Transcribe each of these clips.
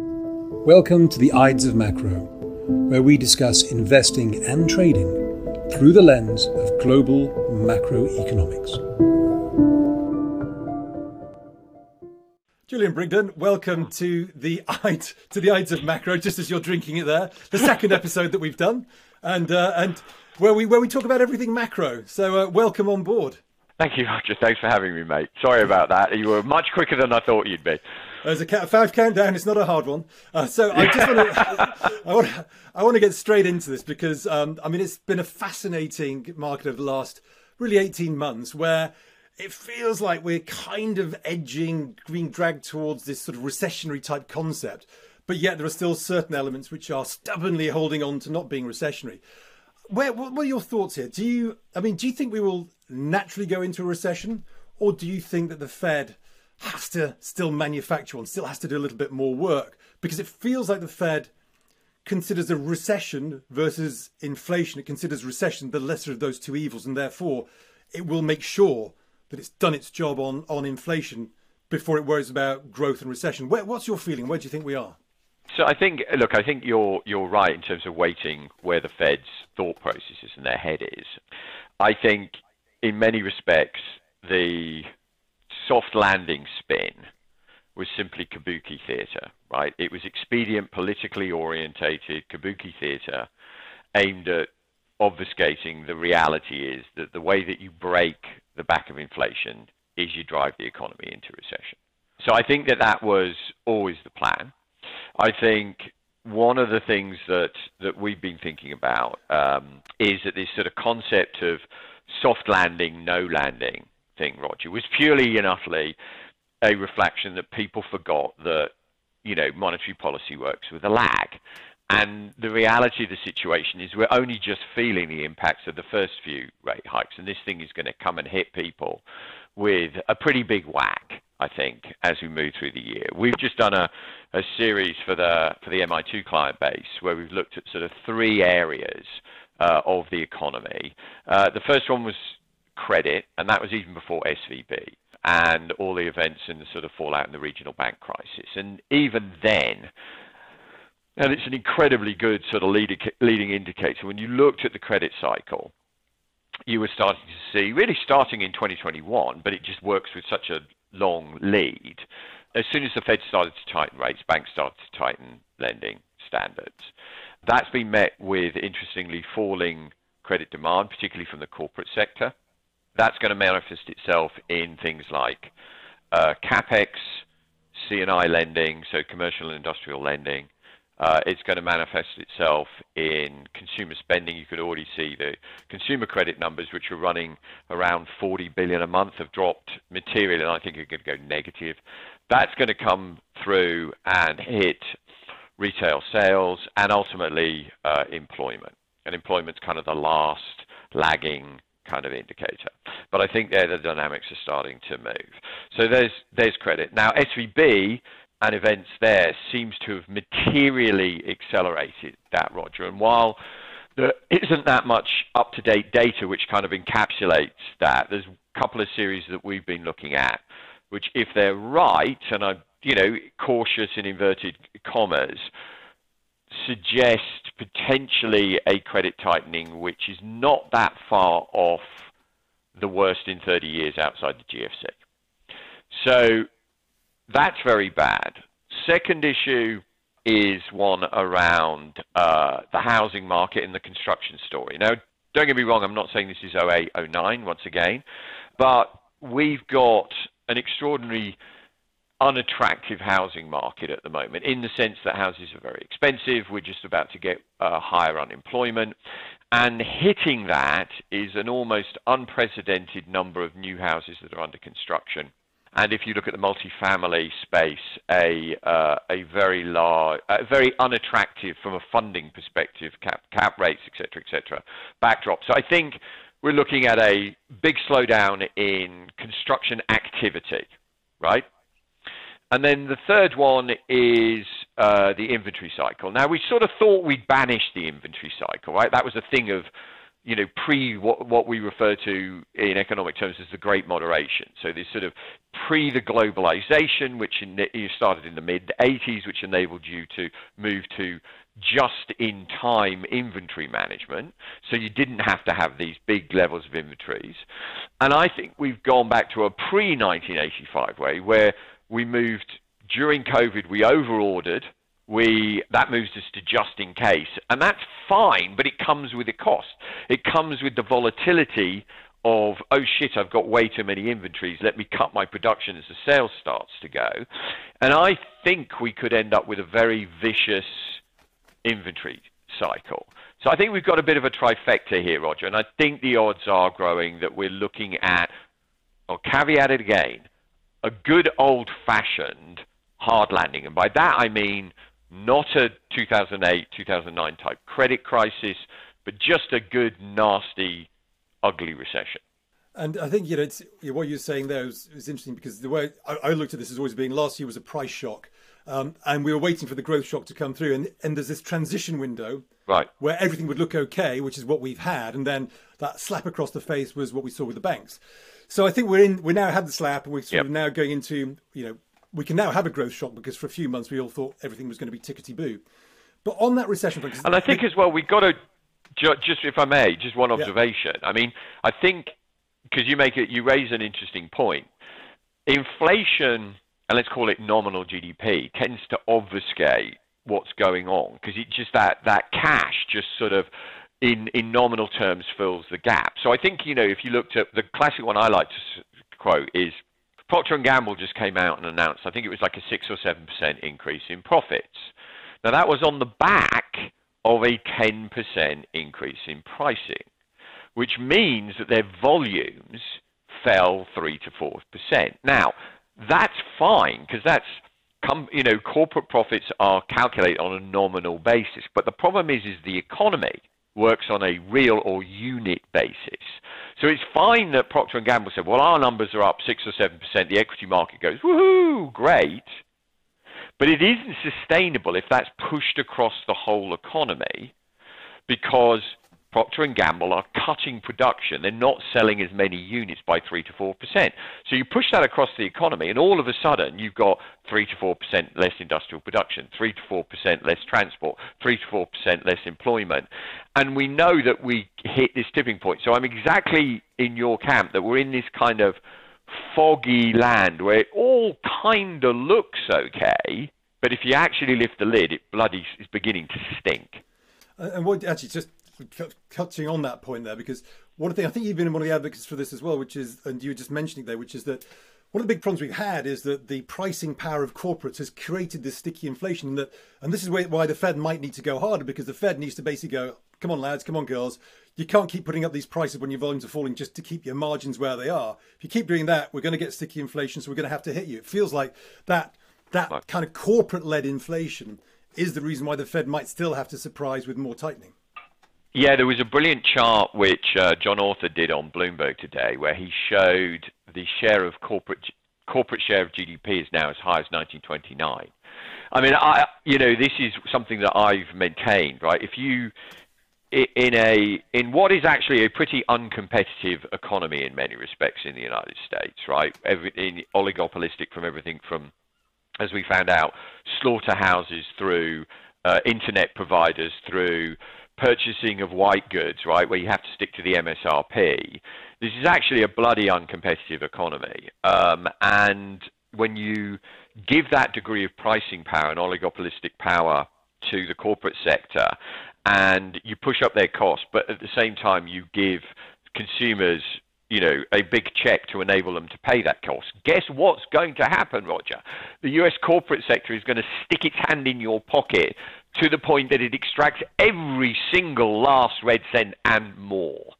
Welcome to the Ides of Macro, where we discuss investing and trading through the lens of global macroeconomics. Julian Brigden, welcome to the Ides to the Ides of Macro. Just as you're drinking it there, the second episode that we've done, and uh, and where we where we talk about everything macro. So uh, welcome on board. Thank you, Roger. Thanks for having me, mate. Sorry about that. You were much quicker than I thought you'd be. There's a five countdown. It's not a hard one. Uh, so I just want to, I want, I want to get straight into this because um, I mean it's been a fascinating market of the last really 18 months where it feels like we're kind of edging, being dragged towards this sort of recessionary type concept, but yet there are still certain elements which are stubbornly holding on to not being recessionary. Where, what are your thoughts here? Do you, I mean, do you think we will naturally go into a recession, or do you think that the Fed has to still manufacture one, still has to do a little bit more work? Because it feels like the Fed considers a recession versus inflation. It considers recession the lesser of those two evils, and therefore it will make sure that it's done its job on, on inflation before it worries about growth and recession. Where, what's your feeling? Where do you think we are? So I think, look, I think you're you're right in terms of waiting where the Fed's thought processes and their head is. I think in many respects, the soft landing spin was simply kabuki theatre, right? It was expedient, politically orientated kabuki theatre aimed at obfuscating the reality is that the way that you break the back of inflation is you drive the economy into recession. So I think that that was always the plan. I think one of the things that, that we've been thinking about um, is that this sort of concept of soft landing, no landing thing, Roger, was purely and utterly a reflection that people forgot that you know monetary policy works with a lag. And the reality of the situation is we're only just feeling the impacts of the first few rate hikes, and this thing is going to come and hit people with a pretty big whack, I think, as we move through the year. We've just done a, a series for the for the MI2 client base where we've looked at sort of three areas uh, of the economy. Uh, the first one was credit, and that was even before SVB and all the events and the sort of fallout in the regional bank crisis. And even then, and it's an incredibly good sort of leading indicator. When you looked at the credit cycle, you were starting to see, really starting in 2021, but it just works with such a long lead. As soon as the Fed started to tighten rates, banks started to tighten lending standards. That's been met with, interestingly, falling credit demand, particularly from the corporate sector. That's going to manifest itself in things like uh, capex, C&I lending, so commercial and industrial lending. Uh, it's going to manifest itself in consumer spending. You could already see the consumer credit numbers, which are running around 40 billion a month, have dropped materially, and I think are going to go negative. That's going to come through and hit retail sales and ultimately uh, employment. And employment's kind of the last lagging kind of indicator. But I think there the dynamics are starting to move. So there's there's credit. Now SVB and events there seems to have materially accelerated that, Roger. And while there isn't that much up-to-date data which kind of encapsulates that, there's a couple of series that we've been looking at, which if they're right, and I'm you know cautious in inverted commas, suggest potentially a credit tightening which is not that far off the worst in 30 years outside the GFC. So that's very bad. Second issue is one around uh, the housing market and the construction story. Now, don't get me wrong, I'm not saying this is 08, 09 once again, but we've got an extraordinary unattractive housing market at the moment in the sense that houses are very expensive. We're just about to get uh, higher unemployment. And hitting that is an almost unprecedented number of new houses that are under construction. And if you look at the multifamily space, a uh, a very large, very unattractive from a funding perspective, cap cap rates, etc., etc. backdrop. So I think we're looking at a big slowdown in construction activity, right? And then the third one is uh, the inventory cycle. Now, we sort of thought we'd banished the inventory cycle, right? That was a thing of, you know, pre what, what we refer to in economic terms as the Great Moderation. So this sort of pre the globalization, which in, you started in the mid 80s, which enabled you to move to just in time inventory management. So you didn't have to have these big levels of inventories. And I think we've gone back to a pre 1985 way where we moved during COVID, we overordered we that moves us to just in case, and that's fine, but it comes with a cost. It comes with the volatility of oh shit, I've got way too many inventories. Let me cut my production as the sales starts to go, and I think we could end up with a very vicious inventory cycle. So I think we've got a bit of a trifecta here, Roger, and I think the odds are growing that we're looking at, I'll caveat it again, a good old-fashioned hard landing, and by that I mean not a 2008, 2009 type credit crisis, but just a good, nasty, ugly recession. And I think you know it's, what you're saying there is, is interesting because the way I, I, looked at this as always being last year was a price shock, um, and we were waiting for the growth shock to come through, and, and there's this transition window right. where everything would look okay, which is what we've had, and then that slap across the face was what we saw with the banks. So I think we're in. We now had the slap, and we're sort yep. of now going into you know we can now have a growth shock because for a few months we all thought everything was going to be tickety boo. But on that recession, and I think as well we've got to just, if I may, just one observation. Yeah. I mean, I think because you make it, you raise an interesting point. Inflation, and let's call it nominal GDP, tends to obfuscate what's going on because it just that that cash just sort of in in nominal terms fills the gap. So I think you know if you looked at the classic one I like to quote is Procter and Gamble just came out and announced, I think it was like a six or seven percent increase in profits. Now that was on the back of a 10% increase in pricing, which means that their volumes fell three to four percent. Now that's fine because that's you know corporate profits are calculated on a nominal basis, but the problem is is the economy works on a real or unit basis. So it's fine that Procter & Gamble said, well, our numbers are up 6 or 7%, the equity market goes, woohoo, great. But it isn't sustainable if that's pushed across the whole economy because Procter and Gamble are cutting production. They're not selling as many units by 3 to 4%. So you push that across the economy and all of a sudden you've got 3 to 4% less industrial production, 3 to 4% less transport, 3 to 4% less employment. And we know that we hit this tipping point. So I'm exactly in your camp that we're in this kind of foggy land where it all kind of looks okay, but if you actually lift the lid, it bloody is beginning to stink. And what actually just touching on that point there because one thing I think you've been one of the advocates for this as well, which is, and you were just mentioning there, which is that one of the big problems we've had is that the pricing power of corporates has created this sticky inflation. That, and this is why the Fed might need to go harder because the Fed needs to basically go, come on, lads, come on, girls. You can't keep putting up these prices when your volumes are falling just to keep your margins where they are. If you keep doing that, we're going to get sticky inflation, so we're going to have to hit you. It feels like that that kind of corporate-led inflation is the reason why the Fed might still have to surprise with more tightening. Yeah, there was a brilliant chart which uh, John Authers did on Bloomberg today, where he showed the share of corporate corporate share of GDP is now as high as 1929. I mean, I you know this is something that I've maintained, right? If you in a in what is actually a pretty uncompetitive economy in many respects in the United States, right? In oligopolistic from everything from, as we found out, slaughterhouses through uh, internet providers through purchasing of white goods, right, where you have to stick to the MSRP, this is actually a bloody uncompetitive economy. Um, and when you give that degree of pricing power and oligopolistic power to the corporate sector, and you push up their costs, but at the same time you give consumers you know, a big check to enable them to pay that cost. Guess what's going to happen, Roger? The US corporate sector is going to stick its hand in your pocket to the point that it extracts every single last red cent and more.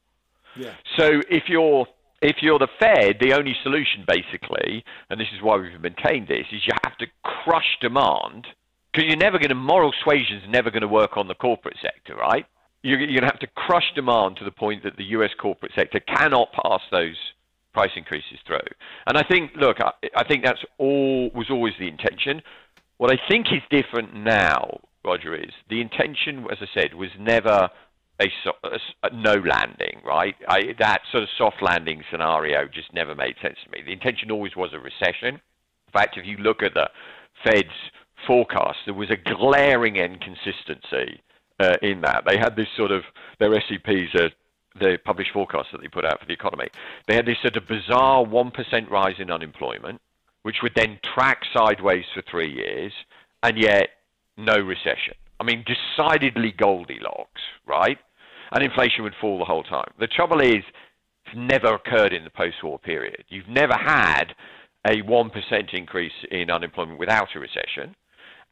Yeah. So if you're if you're the Fed, the only solution basically, and this is why we've maintained this, is you have to crush demand because you're never going to moral suasion is never going to work on the corporate sector, right? You're, you're going to have to crush demand to the point that the U.S. corporate sector cannot pass those price increases through. And I think, look, I, I think that's all was always the intention. What I think is different now Roger, is the intention, as I said, was never a, a, a no landing, right? I, that sort of soft landing scenario just never made sense to me. The intention always was a recession. In fact, if you look at the Fed's forecast, there was a glaring inconsistency uh, in that. They had this sort of their SEPs, uh, the published forecast that they put out for the economy. They had this sort of bizarre one percent rise in unemployment, which would then track sideways for three years, and yet no recession. I mean, decidedly Goldilocks, right? And inflation would fall the whole time. The trouble is, it's never occurred in the post-war period. You've never had a 1% increase in unemployment without a recession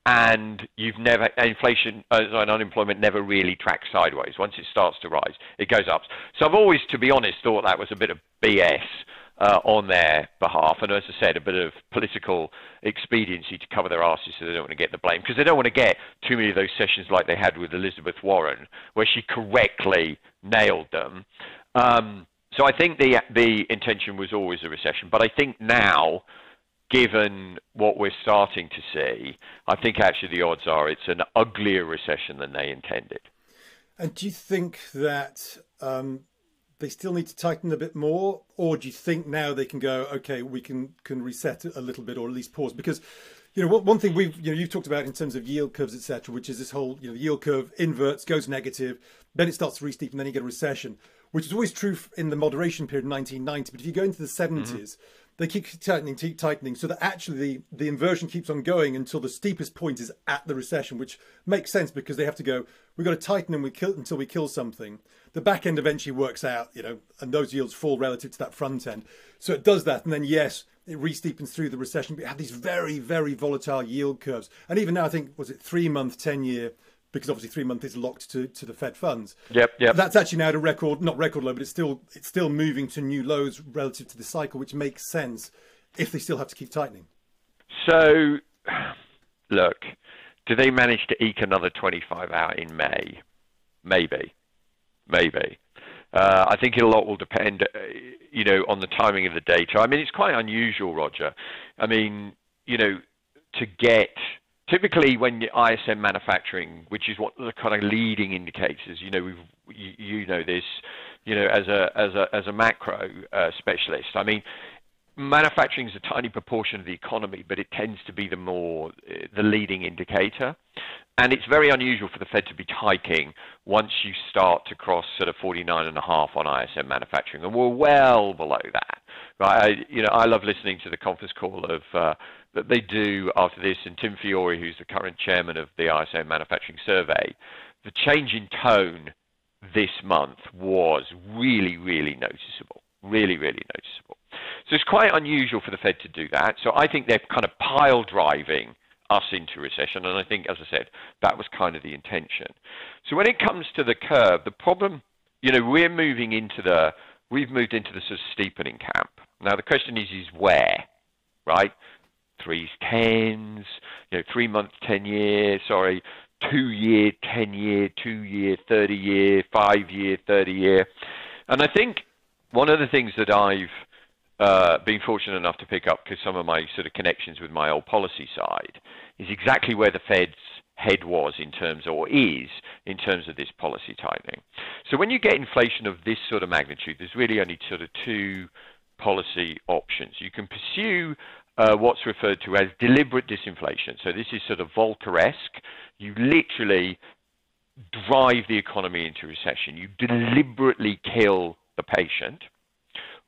and you've never inflation uh, and unemployment never really tracks sideways. Once it starts to rise, it goes up. So I've always, to be honest, thought that was a bit of BS uh, on their behalf, and as I said, a bit of political expediency to cover their asses so they don't want to get the blame because they don't want to get too many of those sessions like they had with Elizabeth Warren, where she correctly nailed them. Um, so I think the the intention was always a recession, but I think now given what we're starting to see, I think actually the odds are it's an uglier recession than they intended. And do you think that um, they still need to tighten a bit more, or do you think now they can go, okay, we can can reset a little bit, or at least pause? Because you know, one thing we've you know you've talked about in terms of yield curves, etc., which is this whole you know yield curve inverts, goes negative, then it starts to re-steep, and then you get a recession, which is always true in the moderation period, 1990. But if you go into the 70s. Mm-hmm they keep tightening, keep tightening, so that actually the, the inversion keeps on going until the steepest point is at the recession, which makes sense because they have to go. We've got to tighten and we kill until we kill something. The back end eventually works out, you know, and those yields fall relative to that front end. So it does that, and then yes, it re-steepens through the recession. But you have these very, very volatile yield curves, and even now, I think was it three month, ten year because obviously three months is locked to, to the Fed funds. Yep, yep. That's actually now at a record, not record low, but it's still it's still moving to new lows relative to the cycle, which makes sense if they still have to keep tightening. So, look, do they manage to eke another 25 out in May? Maybe, maybe. Uh, I think a lot will depend, uh, you know, on the timing of the data. I mean, it's quite unusual, Roger. I mean, you know, to get typically when ISM manufacturing, which is what the kind of leading indicators, you know, we've, you, you know this, you know, as a as a as a macro uh, specialist. I mean, manufacturing is a tiny proportion of the economy, but it tends to be the more uh, the leading indicator. And it's very unusual for the Fed to be hiking once you start to cross sort of 49 and a half on ISM manufacturing, and we're well below that. Right? I, you know, I love listening to the conference call of uh, that they do after this, and Tim Fiore, who's the current chairman of the ISM Manufacturing Survey, the change in tone this month was really, really noticeable. Really, really noticeable. So it's quite unusual for the Fed to do that. So I think they're kind of pile driving us into recession, and I think, as I said, that was kind of the intention. So when it comes to the curve, the problem, you know, we're moving into the, we've moved into the sort of steepening camp. Now the question is, is where, right? Threes, tens, you know, three month, ten year, sorry, two year, ten year, two year, thirty year, five year, thirty year, and I think one of the things that I've uh, been fortunate enough to pick up because some of my sort of connections with my old policy side is exactly where the Fed's head was in terms or is in terms of this policy tightening. So when you get inflation of this sort of magnitude, there's really only sort of two policy options. You can pursue uh, what's referred to as deliberate disinflation. So this is sort of Volcker-esque. You literally drive the economy into recession. You deliberately kill the patient.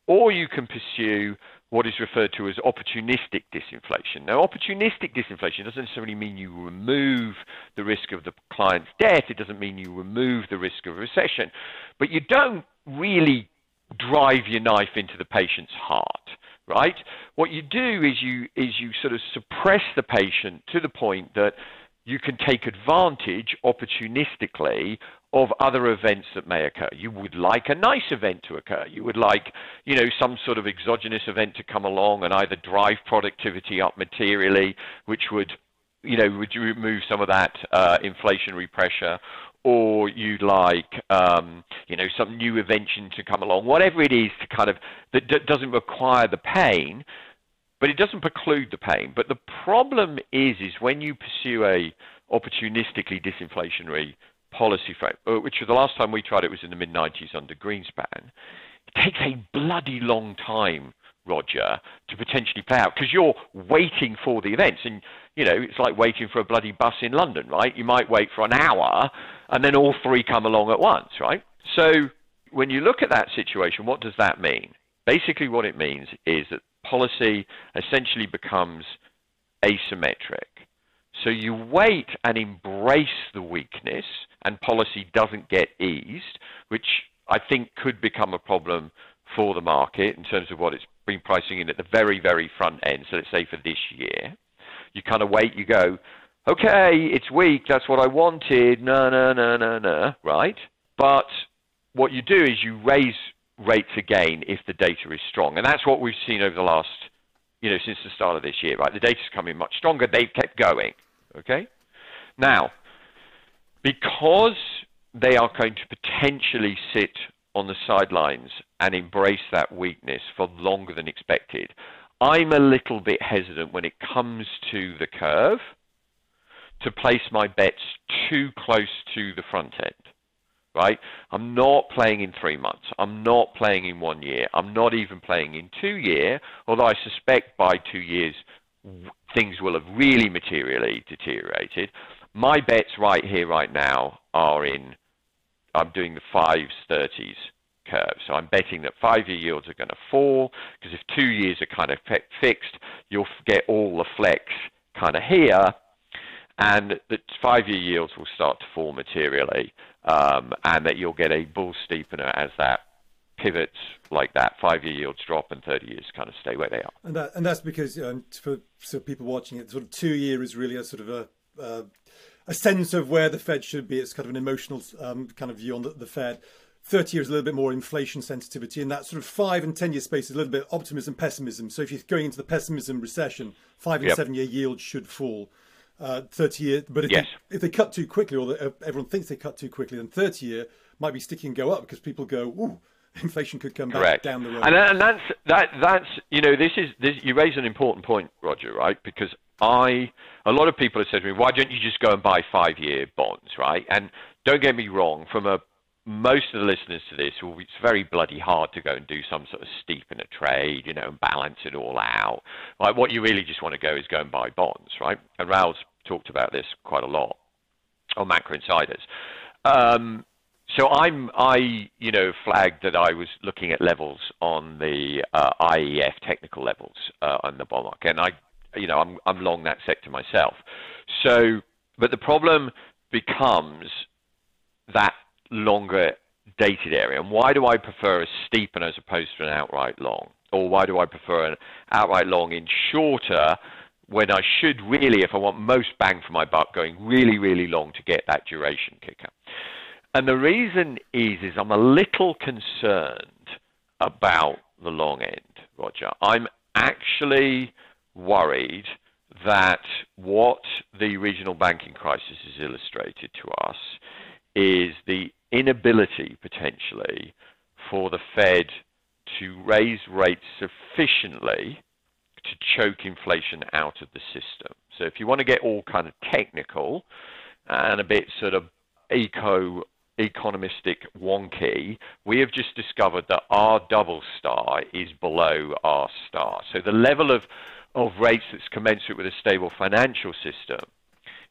Or you can pursue what is referred to as opportunistic disinflation. Now, opportunistic disinflation doesn't necessarily mean you remove the risk of the client's death. It doesn't mean you remove the risk of recession. But you don't really drive your knife into the patient's heart right? What you do is you is you sort of suppress the patient to the point that you can take advantage opportunistically of other events that may occur. You would like a nice event to occur. You would like, you know, some sort of exogenous event to come along and either drive productivity up materially, which would, you know, would remove some of that uh, inflationary pressure, or you'd like um, you know some new invention to come along, whatever it is to kind of that d- doesn't require the pain, but it doesn't preclude the pain. But the problem is is when you pursue a opportunistically disinflationary policy frame, uh, which the last time we tried it was in the mid 90s under Greenspan, it takes a bloody long time, Roger, to potentially play out because you're waiting for the events. And, you know, it's like waiting for a bloody bus in London, right? You might wait for an hour and then all three come along at once, right? So when you look at that situation, what does that mean? Basically, what it means is that policy essentially becomes asymmetric. So you wait and embrace the weakness, and policy doesn't get eased, which I think could become a problem for the market in terms of what it's been pricing in at the very, very front end. So let's say for this year, you kind of wait, you go, okay, it's weak, that's what I wanted, no, no, no, no, no, right? But what you do is you raise rates again if the data is strong. And that's what we've seen over the last, you know, since the start of this year, right? The data's coming much stronger. They've kept going, okay? Now, because they are going to potentially sit on the sidelines and embrace that weakness for longer than expected, I'm a little bit hesitant when it comes to the curve to place my bets too close to the front end right? I'm not playing in three months. I'm not playing in one year. I'm not even playing in two year, although I suspect by two years things will have really materially deteriorated. My bets right here, right now, are in, I'm doing the fives, 30s curve. So I'm betting that five-year yields are going to fall, because if two years are kind of fixed, you'll get all the flex kind of here, and the five-year yields will start to fall materially um, and that you'll get a bull steepener as that pivots like that. Five-year yields drop and 30 years kind of stay where they are. And that and that's because um, for so people watching it, sort of two-year is really a sort of a uh, a sense of where the Fed should be. It's kind of an emotional um, kind of view on the, the Fed. 30 years a little bit more inflation sensitivity, and that sort of five and 10 year space is a little bit optimism, pessimism. So if you're going into the pessimism recession, five and yep. seven year yields should fall uh, 30 year. But if, yes. they, if they cut too quickly, or the, everyone thinks they cut too quickly, then 30 year might be sticky and go up because people go, ooh, inflation could come Correct. back down the road. And, and that's that. That's you know, this is this. You raise an important point, Roger. Right? Because I, a lot of people have said to me, why don't you just go and buy five-year bonds, right? And don't get me wrong, from a most of the listeners to this, well, it's very bloody hard to go and do some sort of steepener trade, you know, and balance it all out. Like what you really just want to go is go and buy bonds, right? And Raoul's talked about this quite a lot on Macro Insiders. Um, so I'm I you know flagged that I was looking at levels on the uh, IEF technical levels uh, on the bond market, and I you know I'm I'm long that sector myself. So, but the problem becomes that longer dated area. And why do I prefer a steepen as opposed to an outright long? Or why do I prefer an outright long in shorter when I should really, if I want most bang for my buck, going really, really long to get that duration kicker? And the reason is, is I'm a little concerned about the long end, Roger. I'm actually worried that what the regional banking crisis has illustrated to us is the inability potentially for the Fed to raise rates sufficiently to choke inflation out of the system. So if you want to get all kind of technical and a bit sort of eco economistic wonky, we have just discovered that our double star is below our star. So the level of, of rates that's commensurate with a stable financial system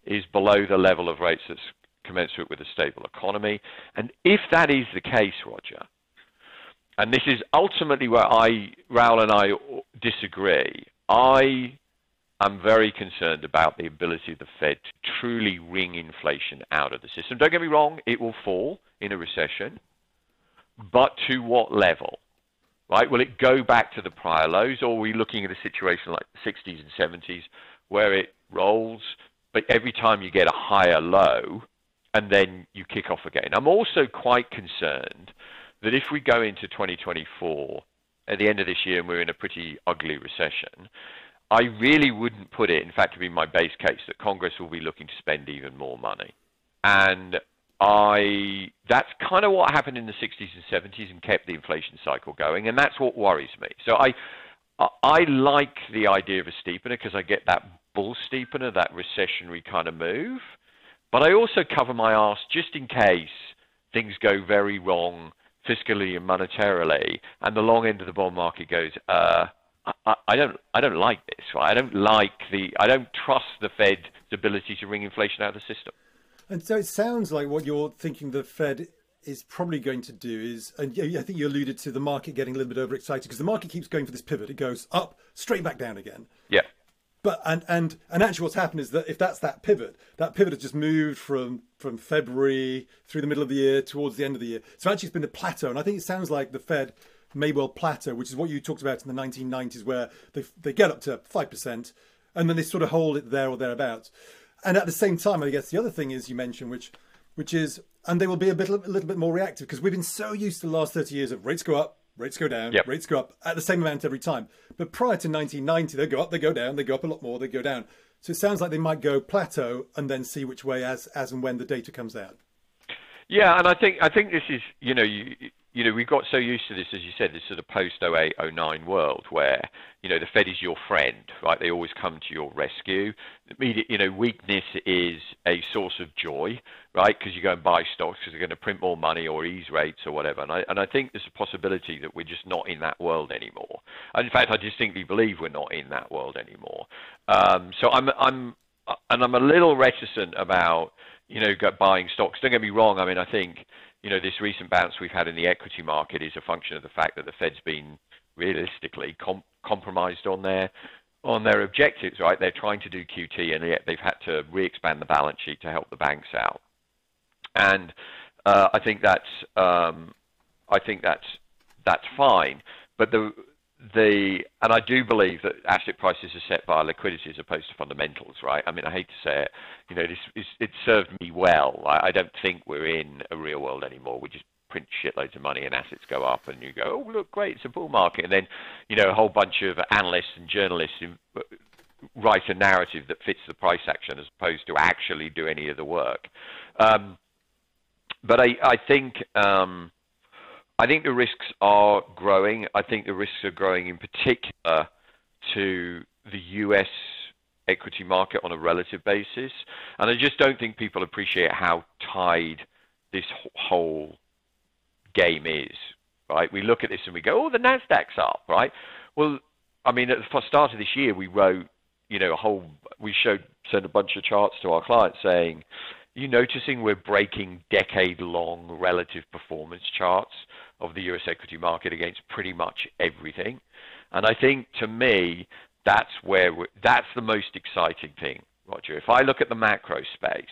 is below the level of rates that's commensurate with a stable economy. And if that is the case, Roger, and this is ultimately where I, Raoul and I disagree, I am very concerned about the ability of the Fed to truly wring inflation out of the system. Don't get me wrong, it will fall in a recession, but to what level? Right? Will it go back to the prior lows, or are we looking at a situation like the 60s and 70s where it rolls, but every time you get a higher low, and then you kick off again. I'm also quite concerned that if we go into 2024 at the end of this year and we're in a pretty ugly recession, I really wouldn't put it, in fact, to be my base case, that Congress will be looking to spend even more money. And I that's kind of what happened in the 60s and 70s and kept the inflation cycle going, and that's what worries me. So I I like the idea of a steepener because I get that bull steepener, that recessionary kind of move. But I also cover my ass just in case things go very wrong fiscally and monetarily, and the long end of the bond market goes, uh, I, I, don't, I don't like this. Right? I don't like the, I don't trust the Fed's ability to wring inflation out of the system. And so it sounds like what you're thinking the Fed is probably going to do is, and I think you alluded to the market getting a little bit overexcited because the market keeps going for this pivot. It goes up, straight back down again. Yeah. But and and and actually, what's happened is that if that's that pivot, that pivot has just moved from from February through the middle of the year towards the end of the year. So actually, it's been a plateau, and I think it sounds like the Fed may well plateau, which is what you talked about in the 1990s, where they they get up to five percent, and then they sort of hold it there or thereabouts. And at the same time, I guess the other thing is you mentioned, which which is, and they will be a bit a little bit more reactive because we've been so used to the last 30 years of rates go up, rates go down, yep. rates go up at the same amount every time. But prior to 1990, they go up, they go down, they go up a lot more, they go down. So it sounds like they might go plateau and then see which way as as and when the data comes out. Yeah, and I think I think this is you know you you know, we got so used to this, as you said, this sort of post 08, 09 world where, you know, the Fed is your friend, right? They always come to your rescue. You know, weakness is a source of joy, right? Because you go and buy stocks because they're going to print more money or ease rates or whatever. And I, and I think there's a possibility that we're just not in that world anymore. And in fact, I distinctly believe we're not in that world anymore. Um, so I'm, I'm, and I'm a little reticent about, you know, buying stocks. Don't get me wrong. I mean, I think you know, this recent bounce we've had in the equity market is a function of the fact that the Fed's been realistically com- compromised on their on their objectives, right? They're trying to do QT, and yet they've had to re-expand the balance sheet to help the banks out. And uh, I think that's um, I think that's that's fine. But the the and I do believe that asset prices are set by liquidity as opposed to fundamentals, right? I mean, I hate to say it, you know, this it served me well. I, I don't think we're in a real world anymore. We just print shitloads of money and assets go up, and you go, oh look, great, it's a bull market, and then you know a whole bunch of analysts and journalists write a narrative that fits the price action as opposed to actually do any of the work. Um, but I, I think. Um, I think the risks are growing. I think the risks are growing in particular to the US equity market on a relative basis. And I just don't think people appreciate how tied this whole game is, right? We look at this and we go, oh, the NASDAQ's up, right? Well, I mean, at the start of this year, we wrote, you know, a whole, we showed, sent a bunch of charts to our clients saying, you noticing we're breaking decade long relative performance charts of the US equity market against pretty much everything. And I think to me, that's where that's the most exciting thing, Roger. If I look at the macro space,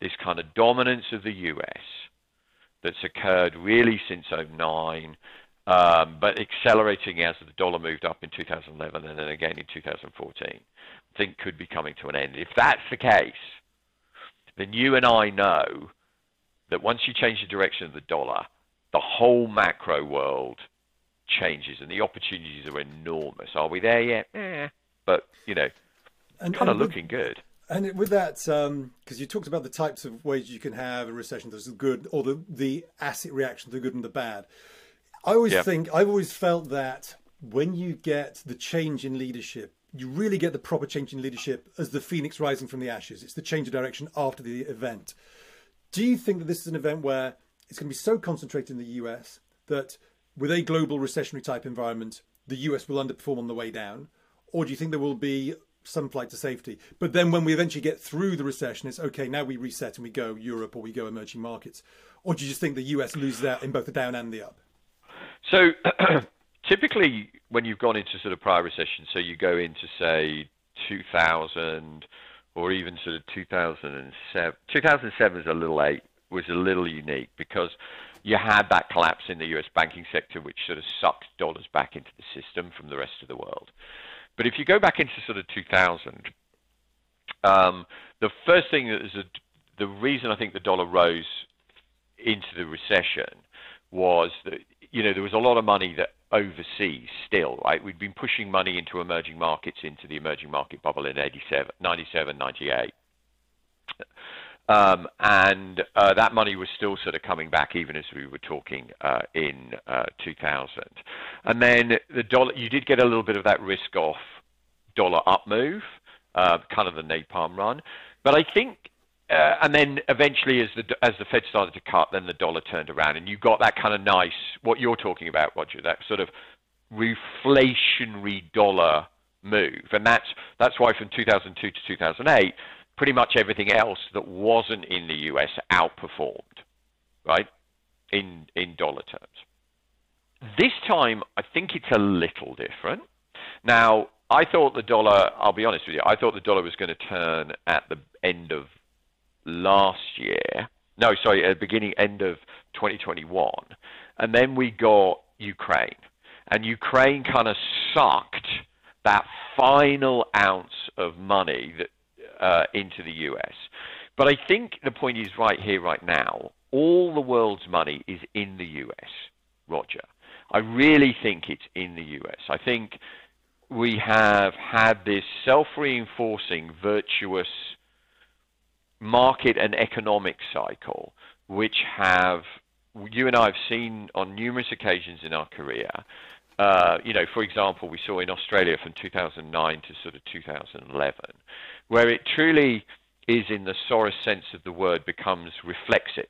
this kind of dominance of the US that's occurred really since 09, um, but accelerating as the dollar moved up in 2011 and then again in 2014, I think could be coming to an end. If that's the case, then you and I know that once you change the direction of the dollar, the whole macro world changes and the opportunities are enormous. Are we there yet? Eh, but you know, and, kind of looking good. And with that, because um, you talked about the types of ways you can have a recession, there's the good or the the asset reaction, the good and the bad. I always yeah. think I've always felt that when you get the change in leadership, you really get the proper change in leadership as the phoenix rising from the ashes. It's the change of direction after the event. Do you think that this is an event where it's going to be so concentrated in the US that with a global recessionary type environment, the US will underperform on the way down? Or do you think there will be some flight to safety? But then when we eventually get through the recession, it's okay, now we reset and we go Europe or we go emerging markets. Or do you just think the US loses out in both the down and the up? So typically, when you've gone into sort of prior recession, so you go into, say, 2000 or even sort of 2007. 2007 is a little late was a little unique because you had that collapse in the US banking sector, which sort of sucked dollars back into the system from the rest of the world. But if you go back into sort of 2000, um, the first thing that is a, the reason I think the dollar rose into the recession was that you know there was a lot of money that overseas still right we'd been pushing money into emerging markets into the emerging market bubble in 87 97 98 um, and uh, that money was still sort of coming back even as we were talking uh, in uh, 2000. And then the dollar, you did get a little bit of that risk off dollar up move, uh, kind of the napalm run. But I think uh, and then eventually, as the as the Fed started to cut, then the dollar turned around, and you got that kind of nice what you're talking about, Roger. That sort of reflationary dollar move, and that's that's why from 2002 to 2008, pretty much everything else that wasn't in the US outperformed, right, in in dollar terms. This time, I think it's a little different. Now, I thought the dollar. I'll be honest with you. I thought the dollar was going to turn at the end of last year. No, sorry, at the beginning, end of 2021, and then we got Ukraine, and Ukraine kind of sucked that final ounce of money that uh, into the US. But I think the point is right here, right now. All the world's money is in the US, Roger. I really think it's in the US. I think we have had this self reinforcing, virtuous market and economic cycle, which have you and I have seen on numerous occasions in our career, uh, you know, for example, we saw in Australia from 2009 to sort of 2011, where it truly is, in the sorest sense of the word, becomes reflexive.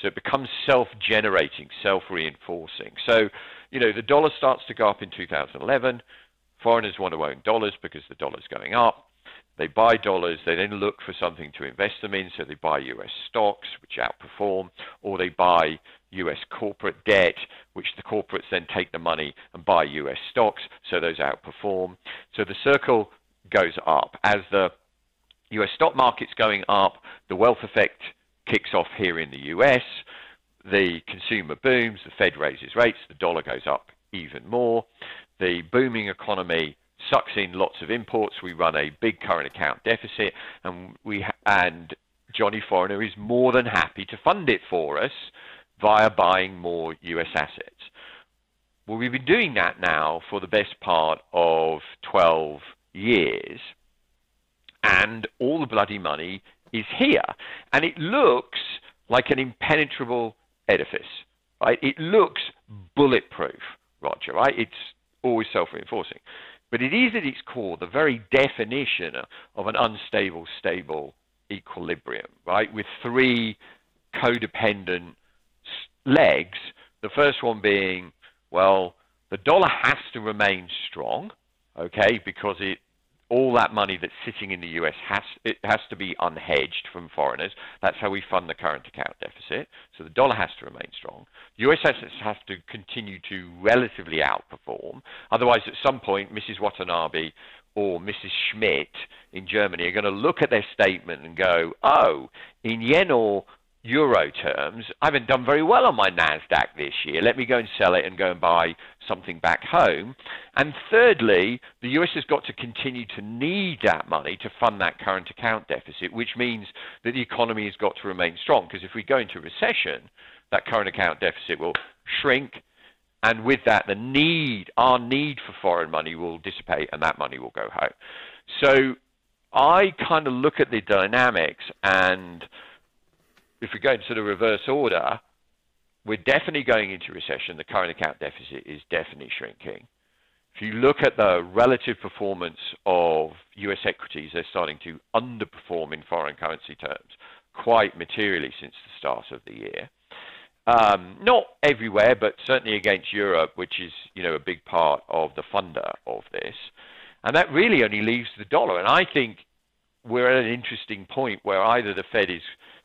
So it becomes self-generating, self-reinforcing. So, you know, the dollar starts to go up in 2011. Foreigners want to own dollars because the dollar's going up. They buy dollars, they then look for something to invest them in, so they buy US stocks, which outperform, or they buy US corporate debt, which the corporates then take the money and buy US stocks, so those outperform. So the circle goes up. As the US stock market's going up, the wealth effect kicks off here in the US, the consumer booms, the Fed raises rates, the dollar goes up even more. The booming economy sucks in lots of imports. We run a big current account deficit, and we and Johnny Foreigner is more than happy to fund it for us via buying more U.S. assets. Well, we've been doing that now for the best part of 12 years, and all the bloody money is here, and it looks like an impenetrable edifice, right? It looks bulletproof, Roger, right? It's always self-reinforcing. But it is at its core the very definition of an unstable, stable equilibrium, right? With three codependent legs. The first one being, well, the dollar has to remain strong, okay, because it all that money that's sitting in the US has it has to be unhedged from foreigners. That's how we fund the current account deficit. So the dollar has to remain strong. US assets have to continue to relatively outperform. Otherwise, at some point, Mrs. Watanabe or Mrs. Schmidt in Germany are going to look at their statement and go, "Oh, in yen or euro terms, I haven't done very well on my NASDAQ this year. Let me go and sell it and go and buy something back home. And thirdly, the US has got to continue to need that money to fund that current account deficit, which means that the economy has got to remain strong. Because if we go into recession, that current account deficit will shrink. And with that, the need, our need for foreign money will dissipate and that money will go home. So I kind of look at the dynamics and if we go into the reverse order, we're definitely going into recession. The current account deficit is definitely shrinking. If you look at the relative performance of US equities, they're starting to underperform in foreign currency terms quite materially since the start of the year. Um, not everywhere, but certainly against Europe, which is you know a big part of the funder of this, and that really only leaves the dollar. And I think we're at an interesting point where either the Fed is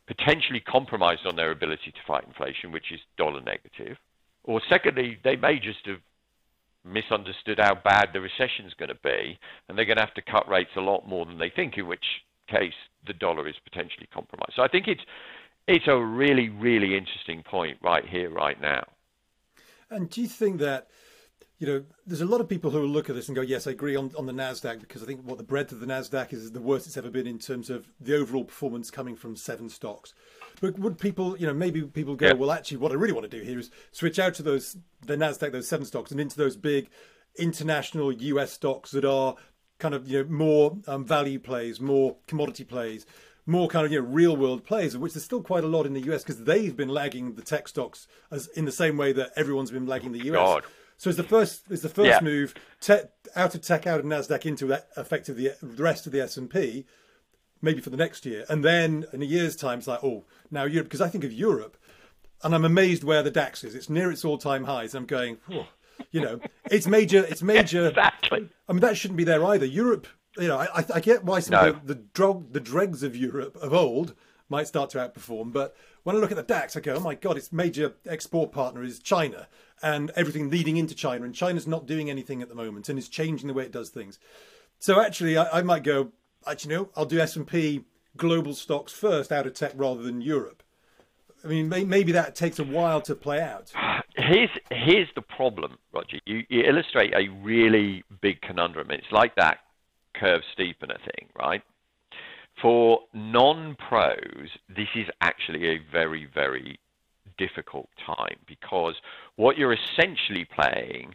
potentially compromised on their ability to fight inflation, which is dollar negative. Or secondly, they may just have misunderstood how bad the recession is going to be, and they're going to have to cut rates a lot more than they think, in which case the dollar is potentially compromised. So I think it's it's a really, really interesting point right here, right now. And do you think that you know, there's a lot of people who will look at this and go, yes, I agree on, on the NASDAQ because I think what the breadth of the NASDAQ is, is the worst it's ever been in terms of the overall performance coming from seven stocks. But would people, you know, maybe people go, well, actually, what I really want to do here is switch out to those, the NASDAQ, those seven stocks and into those big international US stocks that are kind of, you know, more um, value plays, more commodity plays more kind of you know real world plays, of which there's still quite a lot in the US because they've been lagging the tech stocks as in the same way that everyone's been lagging the US. God. So it's the first it's the first yeah. move te- out of tech, out of Nasdaq into effectively the rest of the S and P. maybe for the next year, and then in a year's time, it's like, oh, now Europe. Because I think of Europe, and I'm amazed where the DAX is. It's near its all-time highs. I'm going, oh, you know, it's major. It's major. exactly. I mean, that shouldn't be there either. Europe, you know, I, I get why some No. of the, the drog, the dregs of Europe of old might start to outperform, but when I look at the DAX, I go, oh my god, its major export partner is China, and everything leading into China, and China's not doing anything at the moment, and is changing the way it does things. So actually, I, I might go, actually, no, I'll do S and P global stocks first out of tech rather than Europe. I mean, may, maybe that takes a while to play out. Here's here's the problem, Roger. You, you illustrate a really big conundrum. It's like that curve steepener thing, right? For non-pros, this is actually a very very difficult time because what you're essentially playing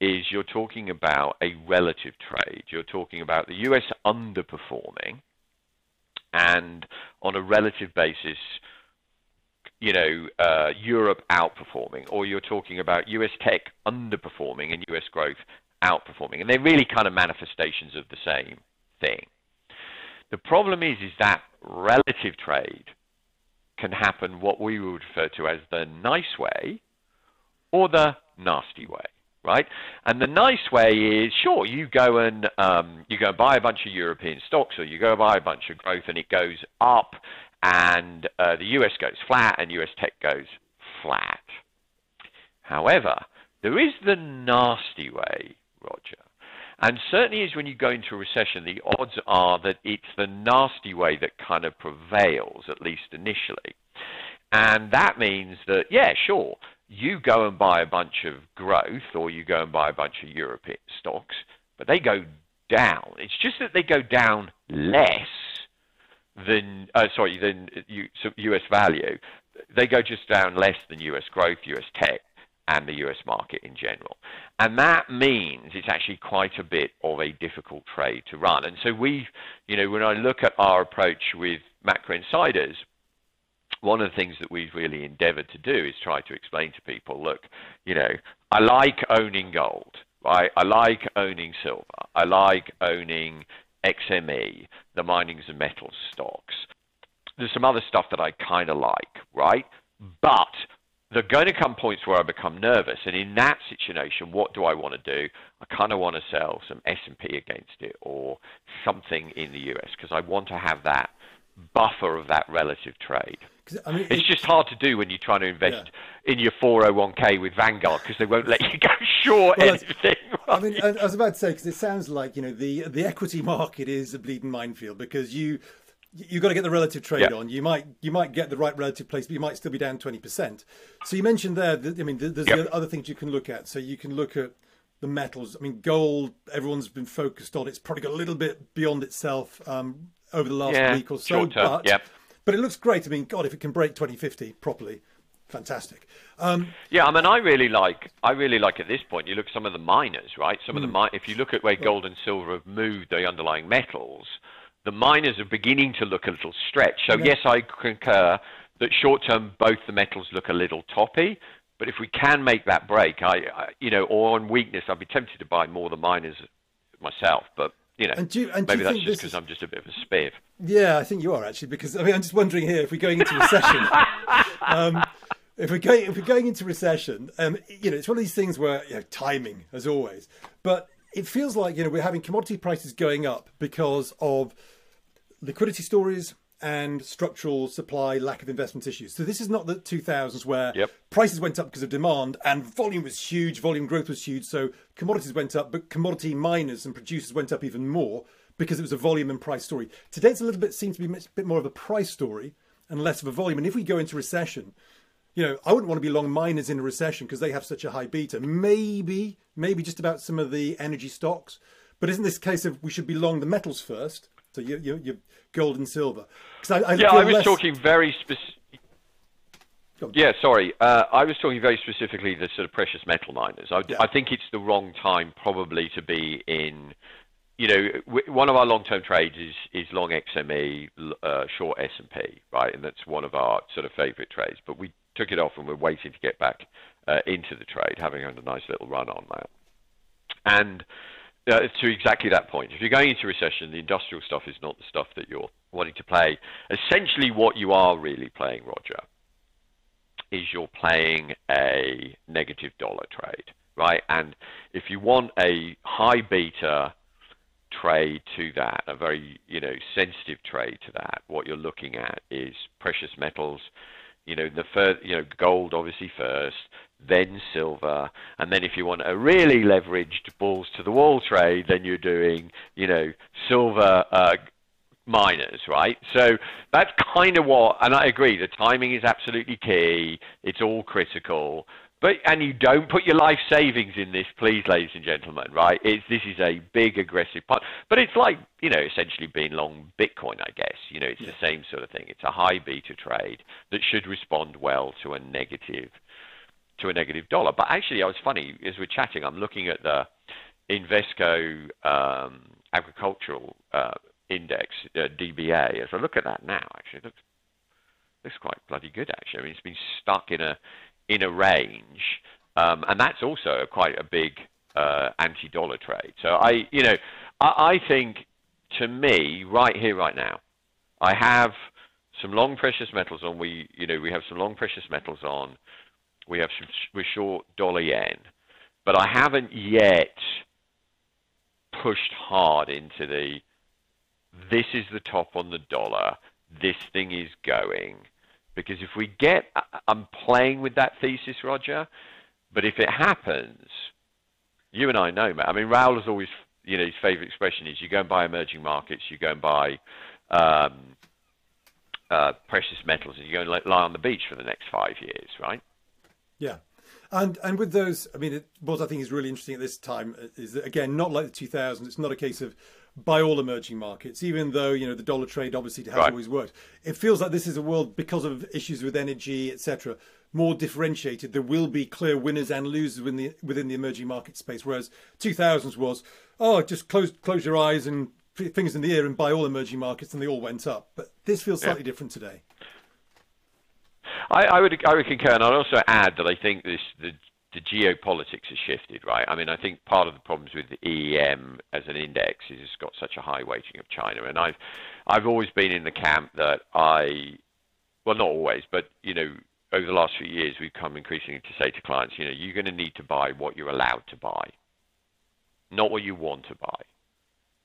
is you're talking about a relative trade. You're talking about the US underperforming and on a relative basis you know, uh, Europe outperforming, or you're talking about US tech underperforming and US growth outperforming, and they're really kind of manifestations of the same thing. The problem is, is that relative trade can happen what we would refer to as the nice way or the nasty way, right? And the nice way is, sure, you go and um, you go buy a bunch of European stocks, or you go buy a bunch of growth, and it goes up and uh, the US goes flat and US tech goes flat. However, there is the nasty way, Roger. And certainly is when you go into a recession, the odds are that it's the nasty way that kind of prevails, at least initially. And that means that, yeah, sure, you go and buy a bunch of growth or you go and buy a bunch of European stocks, but they go down. It's just that they go down less than uh, sorry than US value, they go just down less than US growth, US tech, and the US market in general. And that means it's actually quite a bit of a difficult trade to run. And so we, you know, when I look at our approach with macro insiders, one of the things that we've really endeavored to do is try to explain to people, look, you know, I like owning gold, right? I like owning silver. I like owning XME, the minings and metals stocks. There's some other stuff that I kind of like, right? But there are going to come points where I become nervous, and in that situation, what do I want to do? I kind of want to sell some S&P against it or something in the US because I want to have that buffer of that relative trade. I mean, It's it- just hard to do when you're trying to invest in your 401k with Vanguard because they won't let you go short Well, anything. I mean, I I was about to say because it sounds like you know the the equity market is a bleeding minefield because you you got to get the relative trade Yeah. on. You might you might get the right relative place, but you might still be down twenty percent. So you mentioned there. That, I mean, there's Yep. the other things you can look at. So you can look at the metals. I mean, gold. Everyone's been focused on. It's probably got a little bit beyond itself um, over the last Yeah, week or so. short term, But yep. but it looks great. I mean, God, if it can break twenty fifty properly, fantastic. Um, Yeah, I mean, I really like. I really like at this point. You look at some of the miners, right? Some Hmm. of the mi- if you look at where gold and silver have moved, the underlying metals, the miners are beginning to look a little stretched. So Yeah. yes, I concur that short term both the metals look a little toppy. But if we can make that break, I, I you know, or on weakness, I'd be tempted to buy more of the miners myself. But you know, And do you- and maybe that's just because is- I'm just a bit of a spiv. Yeah, I think you are actually because I mean I'm just wondering here if we're going into recession. um, if we're going if we're going into recession, um, you know, it's one of these things where you know, timing as always, but it feels like you know we're having commodity prices going up because of liquidity stories and structural supply lack of investment issues. So this is not the 2000s where Yep. prices went up because of demand and volume was huge, volume growth was huge. So commodities went up, but commodity miners and producers went up even more because it was a volume and price story. Today it's a little bit seems to be a bit more of a price story and less of a volume. And if we go into recession, you know, I wouldn't want to be long miners in a recession because they have such a high beta. Maybe, maybe just about some of the energy stocks. But isn't this a case of we should be long the metals first? So you, you, you gold and silver. I, I Yeah, I was less- talking very specific. Yeah, sorry. Uh, I was talking very specifically the sort of precious metal miners. I, Yeah. I think it's the wrong time probably to be in. You know, one of our long-term trades is is long XME, uh, short S&P, right? And that's one of our sort of favorite trades. But we took it off and we're waiting to get back uh, into the trade, having had a nice little run on that. And uh, to exactly that point, if you're going into recession, the industrial stuff is not the stuff that you're wanting to play. Essentially, what you are really playing, Roger, is you're playing a negative dollar trade, right? And if you want a high beta trade to that, a very you know sensitive trade to that, what you're looking at is precious metals. You know the first, you know gold obviously first, then silver, and then if you want a really leveraged balls to the wall trade, then you're doing you know silver, uh, miners, right? So that's kind of what, and I agree, the timing is absolutely key. It's all critical. But and you don't put your life savings in this, please, ladies and gentlemen, right? It's this is a big aggressive part, but it's like you know essentially being long Bitcoin, I guess. You know, it's yeah. the same sort of thing. It's a high beta trade that should respond well to a negative to a negative dollar. But actually, I was funny as we're chatting. I'm looking at the Invesco um, agricultural uh, index, uh, DBA, as I look at that now, actually, it looks looks quite bloody good. Actually, I mean, it's been stuck in a in a range, um, and that's also quite a big uh, anti-dollar trade. So I, you know, I, I think to me, right here, right now, I have some long precious metals on. We, you know, we have some long precious metals on. We have some, we're short dollar yen, but I haven't yet pushed hard into the this is the top on the dollar, this thing is going. Because if we get, I'm playing with that thesis, Roger, but if it happens, you and I know, I mean, Raoul has always, you know, his favorite expression is you go and buy emerging markets, you go and buy um, uh, precious metals, and you go and lie on the beach for the next five years, right? Yeah. And and with those, I mean, it, what I think is really interesting at this time is that again, not like the 2000s. It's not a case of by all emerging markets, even though you know the dollar trade obviously has right. always worked. It feels like this is a world because of issues with energy, etc., more differentiated. There will be clear winners and losers within the within the emerging market space. Whereas 2000s was, oh, just close close your eyes and fingers in the air and buy all emerging markets, and they all went up. But this feels slightly yeah. different today. I, I, would I would concur, and I'd also add that I think this the the geopolitics has shifted, right? I mean, I think part of the problems with the EEM as an index is it's got such a high weighting of China, and I've I've always been in the camp that I, well, not always, but you know, over the last few years, we've come increasingly to say to clients, you know, you're going to need to buy what you're allowed to buy, not what you want to buy.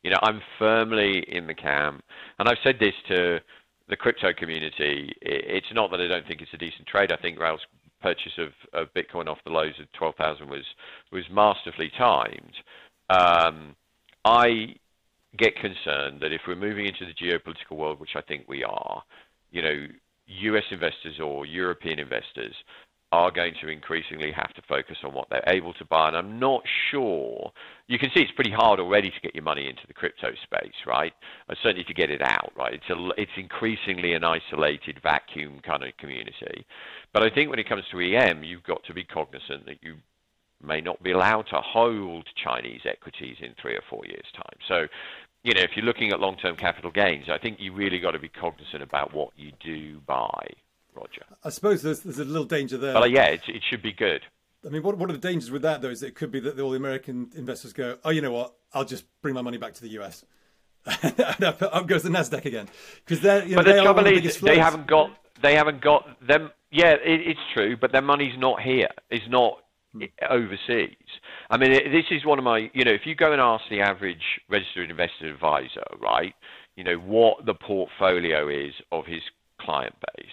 You know, I'm firmly in the camp, and I've said this to the crypto community. It's not that I don't think it's a decent trade. I think Raoul's purchase of, of Bitcoin off the lows of 12,000 was was masterfully timed. Um, I get concerned that if we're moving into the geopolitical world, which I think we are, you know, U.S. investors or European investors are going to increasingly have to focus on what they're able to buy. And I'm not sure. You can see it's pretty hard already to get your money into the crypto space, right? And certainly to get it out, right? It's a, it's increasingly an isolated vacuum kind of community. But I think when it comes to EM, you've got to be cognizant that you may not be allowed to hold Chinese equities in three or four years' time. So, you know, if you're looking at long-term capital gains, I think you really got to be cognizant about what you do buy. Roger. I suppose there's there's a little danger there. But uh, yeah, it, it should be good. I mean, what, what are the dangers with that, though, is it could be that all the American investors go, oh, you know what, I'll just bring my money back to the US. and up goes the Nasdaq again, because they're. You know, but the trouble the they haven't got they haven't got them. Yeah, it, it's true, but their money's not here. It's not hmm. overseas. I mean, it, this is one of my. You know, if you go and ask the average registered investor advisor, right, you know what the portfolio is of his client base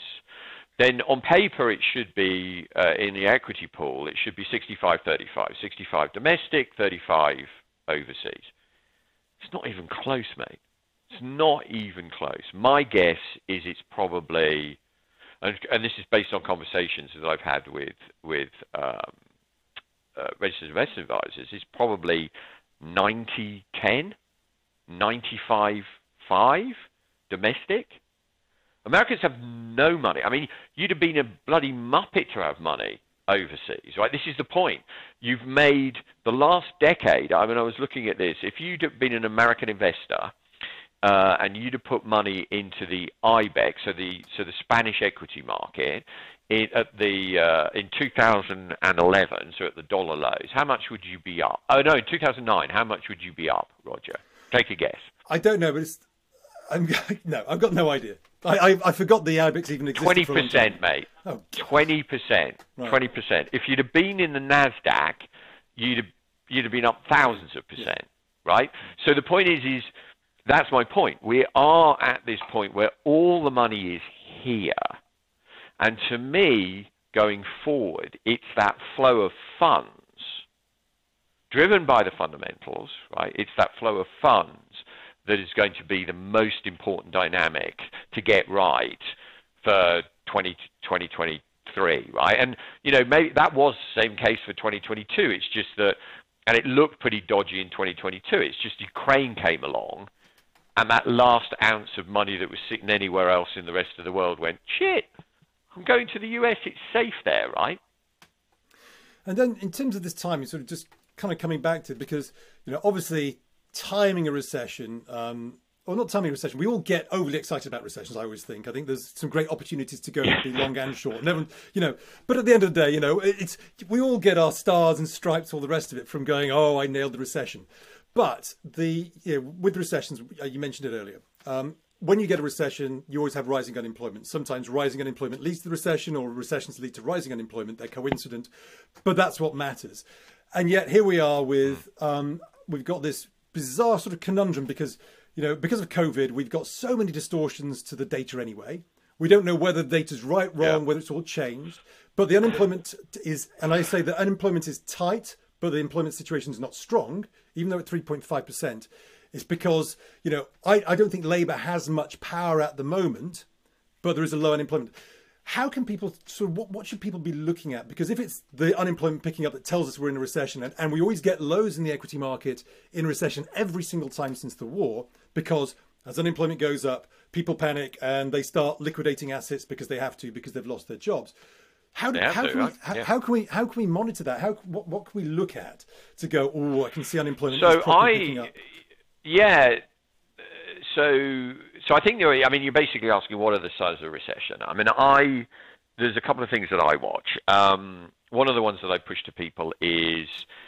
then on paper it should be uh, in the equity pool it should be 65 35 65 domestic 35 overseas. It's not even close mate. It's not even close. My guess is it's probably and, and this is based on conversations that I've had with with um, uh, registered investment advisors is probably 90 10 95 5 domestic Americans have no money. I mean, you'd have been a bloody muppet to have money overseas, right? This is the point. You've made the last decade. I mean, I was looking at this. If you'd have been an American investor uh, and you'd have put money into the IBEX, so the so the Spanish equity market, in, at the uh, in 2011, so at the dollar lows, how much would you be up? Oh no, in 2009, how much would you be up, Roger? Take a guess. I don't know, but it's I'm, no, I've got no idea. I, I, I forgot the IBEX even existed. Twenty for a long time. percent, mate. Oh. Twenty percent. Twenty percent. If you'd have been in the Nasdaq, you'd have, you'd have been up thousands of percent, right? So the point is, is that's my point. We are at this point where all the money is here, and to me, going forward, it's that flow of funds driven by the fundamentals, right? It's that flow of funds that is going to be the most important dynamic to get right for 20, 2023, right? And, you know, maybe that was the same case for 2022. It's just that, and it looked pretty dodgy in 2022. It's just Ukraine came along and that last ounce of money that was sitting anywhere else in the rest of the world went, shit, I'm going to the US, it's safe there, right? And then in terms of this timing, sort of just kind of coming back to it, because, you know, obviously timing a recession, um, or not timing a recession, we all get overly excited about recessions, I always think. I think there's some great opportunities to go and be long and short. And everyone, you know, but at the end of the day, you know, it's we all get our stars and stripes, all the rest of it from going, oh, I nailed the recession. But the you know, with recessions, uh, you mentioned it earlier. Um, when you get a recession, you always have rising unemployment. Sometimes rising unemployment leads to the recession, or recessions lead to rising unemployment. They're coincident, but that's what matters. And yet here we are with um, we've got this bizarre sort of conundrum because you know because of COVID, we've got so many distortions to the data anyway. We don't know whether the data's right, wrong, Yeah. whether it's all changed. But the unemployment is, and I say that unemployment is tight, but the employment situation is not strong, even though at 3.5%. It's because, you know, I, I don't think Labour has much power at the moment, but there is a low unemployment. How can people, so what, what should people be looking at? Because if it's the unemployment picking up that tells us we're in a recession, and, and we always get lows in the equity market in recession every single time since the war, because as unemployment goes up, people panic and they start liquidating assets because they have to, because they've lost their jobs. How, do, how, to, can we, right? how, Yeah. how can we how can we monitor that? How what, what can we look at to go? Oh, I can see unemployment. So is properly picking I, yeah. So, so I think there. Are, I mean, you're basically asking what are the signs of a recession. I mean, I there's a couple of things that I watch. Um, one of the ones that I push to people is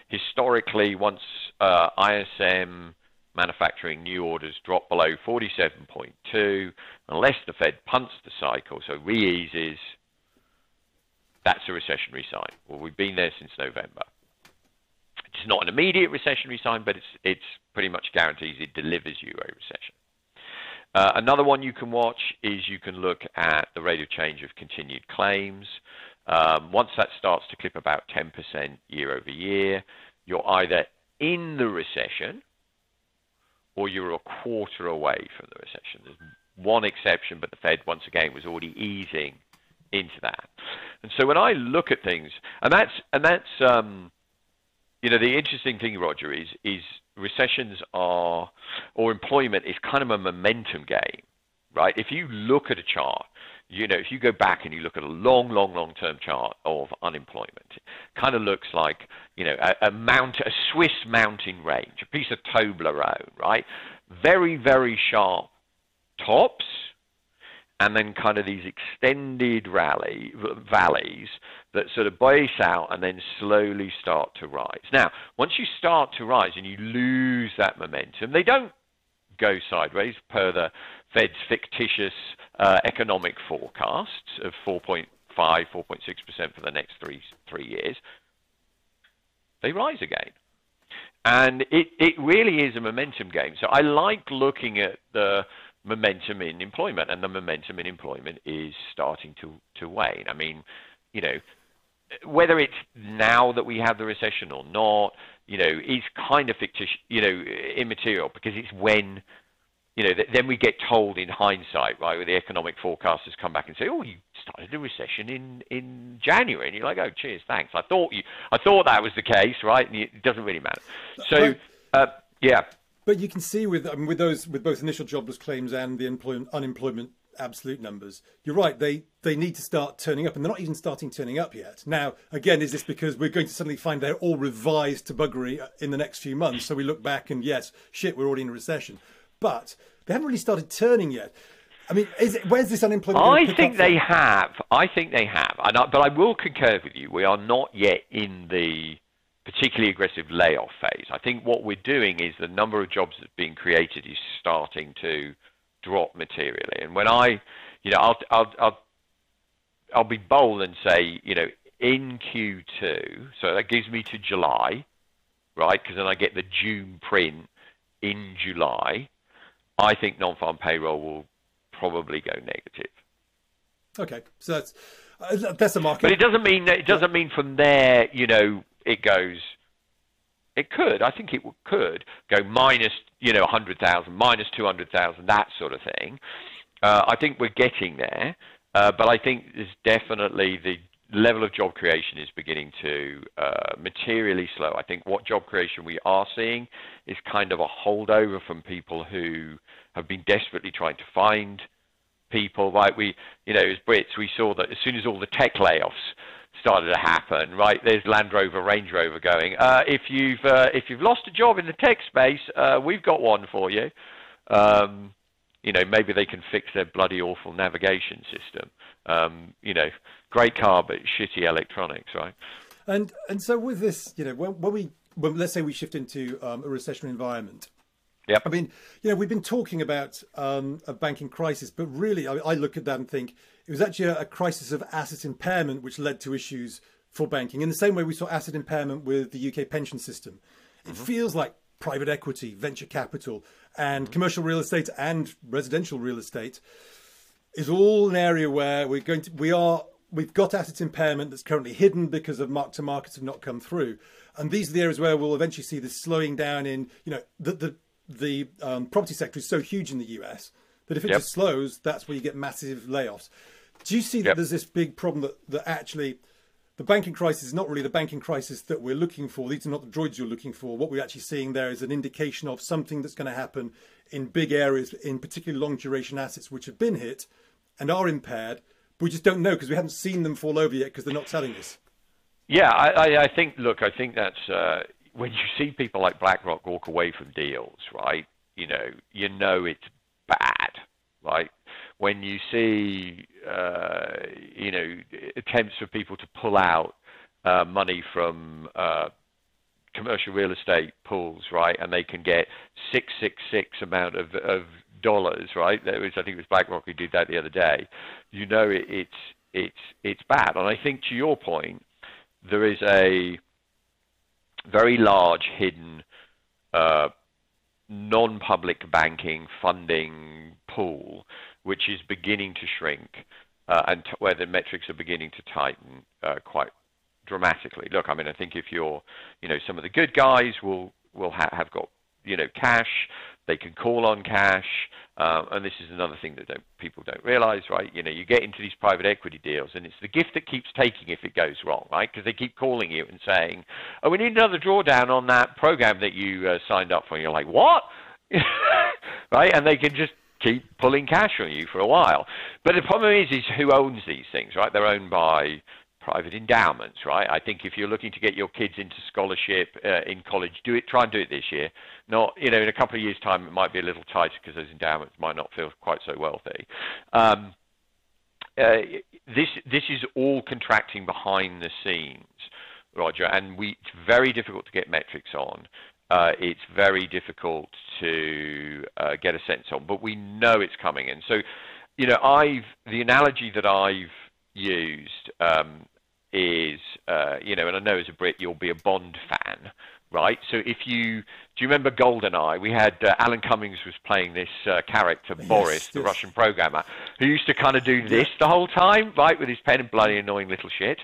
historically, once uh, ISM manufacturing new orders drop below 47.2, unless the Fed punts the cycle, so re-eases, that's a recessionary sign. Well, we've been there since November. It's not an immediate recessionary sign, but it's it's pretty much guarantees it delivers you a recession. Uh, another one you can watch is you can look at the rate of change of continued claims. Um, once that starts to clip about 10% year over year, you're either in the recession or you're a quarter away from the recession. There's one exception, but the Fed, once again, was already easing into that. And so when I look at things, and that's and that's um, you know the interesting thing, Roger, is is recessions are or employment is kind of a momentum game, right? If you look at a chart, you know, if you go back and you look at a long, long, long term chart of unemployment, it kind of looks like, you know, a, a mount, a Swiss mountain range, a piece of Toblerone, right? Very, very sharp tops, and then kind of these extended rally valleys that sort of base out and then slowly start to rise. Now, once you start to rise and you lose that momentum, they don't go sideways per the Fed's fictitious uh, economic forecasts of 4.5, 4.6% for the next three three years. They rise again. And it, it really is a momentum game. So I like looking at the momentum in employment, and the momentum in employment is starting to, to wane. I mean, you know, whether it's now that we have the recession or not, you know, is kind of fictitious, you know, immaterial because it's when, you know, th- then we get told in hindsight, right, where the economic forecasters come back and say, oh, you started a recession in, in January, and you're like, oh, cheers, thanks. I thought you, I thought that was the case, right? And it doesn't really matter. So, uh, yeah. But you can see with I mean, with those with both initial jobless claims and the employment, unemployment absolute numbers, you're right. They they need to start turning up, and they're not even starting turning up yet. Now, again, is this because we're going to suddenly find they're all revised to buggery uh, in the next few months? So we look back and yes, shit, we're already in a recession. But they haven't really started turning yet. I mean, is it, where's this unemployment? I think they from? have. I think they have. I, but I will concur with you. We are not yet in the particularly aggressive layoff phase. I think what we're doing is the number of jobs that's being created is starting to drop materially. And when I, you know, I'll I'll I'll I'll be bold and say, you know, in Q2, so that gives me to July, right? Because then I get the June print in July. I think non-farm payroll will probably go negative. Okay, so that's uh, that's a market. But it doesn't mean it doesn't mean from there, you know, it goes. It could. I think it could go minus, you know, 100,000, minus 200,000, that sort of thing. Uh, I think we're getting there, uh, but I think there's definitely the level of job creation is beginning to uh, materially slow. I think what job creation we are seeing is kind of a holdover from people who have been desperately trying to find people. Like we, you know, as Brits, we saw that as soon as all the tech layoffs started to happen, right? There's Land Rover, Range Rover going. Uh, if you've uh, if you've lost a job in the tech space, uh, we've got one for you. Um, you know, maybe they can fix their bloody awful navigation system. Um, you know, great car but shitty electronics, right? And and so with this, you know, when, when we when, let's say we shift into um, a recessionary environment, Yep. I mean, you know, we've been talking about um, a banking crisis, but really, I, I, look at that and think it was actually a, a, crisis of asset impairment which led to issues for banking. In the same way we saw asset impairment with the UK pension system, it mm-hmm. feels like private equity, venture capital, and mm-hmm. commercial real estate and residential real estate is all an area where we're going to we are we've got asset impairment that's currently hidden because of mark to markets have not come through and these are the areas where we'll eventually see this slowing down in you know the the the um, property sector is so huge in the US that if it yep. just slows, that's where you get massive layoffs. Do you see that yep. there's this big problem that, that actually the banking crisis is not really the banking crisis that we're looking for? These are not the droids you're looking for. What we're actually seeing there is an indication of something that's going to happen in big areas, in particularly long duration assets which have been hit and are impaired. But we just don't know because we haven't seen them fall over yet because they're not telling us. Yeah, I, I, think. Look, I think that's uh, when you see people like BlackRock walk away from deals, right? You know, you know it's bad, right? When you see, uh, you know, attempts for people to pull out uh, money from uh, commercial real estate pools, right, and they can get six six six amount of, of dollars, right? There was, I think it was BlackRock who did that the other day. You know, it, it's it's it's bad, and I think to your point, there is a very large hidden uh, non-public banking funding pool, which is beginning to shrink, uh, and where the metrics are beginning to tighten uh, quite dramatically. Look, I mean, I think if you're, you know, some of the good guys will will ha- have got, you know, cash. They can call on cash. Um, and this is another thing that don't, people don't realize, right? You know, you get into these private equity deals, and it's the gift that keeps taking if it goes wrong, right? Because they keep calling you and saying, "Oh, we need another drawdown on that program that you uh, signed up for." And you're like, "What?" right? And they can just keep pulling cash on you for a while. But the problem is, is who owns these things, right? They're owned by private endowments, right? I think if you're looking to get your kids into scholarship uh, in college, do it. Try and do it this year. Not, you know, in a couple of years' time, it might be a little tighter because those endowments might not feel quite so wealthy. Um, uh, this this is all contracting behind the scenes, Roger, and we it's very difficult to get metrics on. Uh, it's very difficult to uh, get a sense on, but we know it's coming. And so, you know, I've the analogy that I've used um, is, uh, you know, and I know as a Brit you'll be a Bond fan, right? So if you do you remember Goldeneye? We had uh, Alan Cummings was playing this uh, character yes, Boris, the Russian programmer, who used to kind of do this the whole time, right, with his pen and bloody annoying little shit.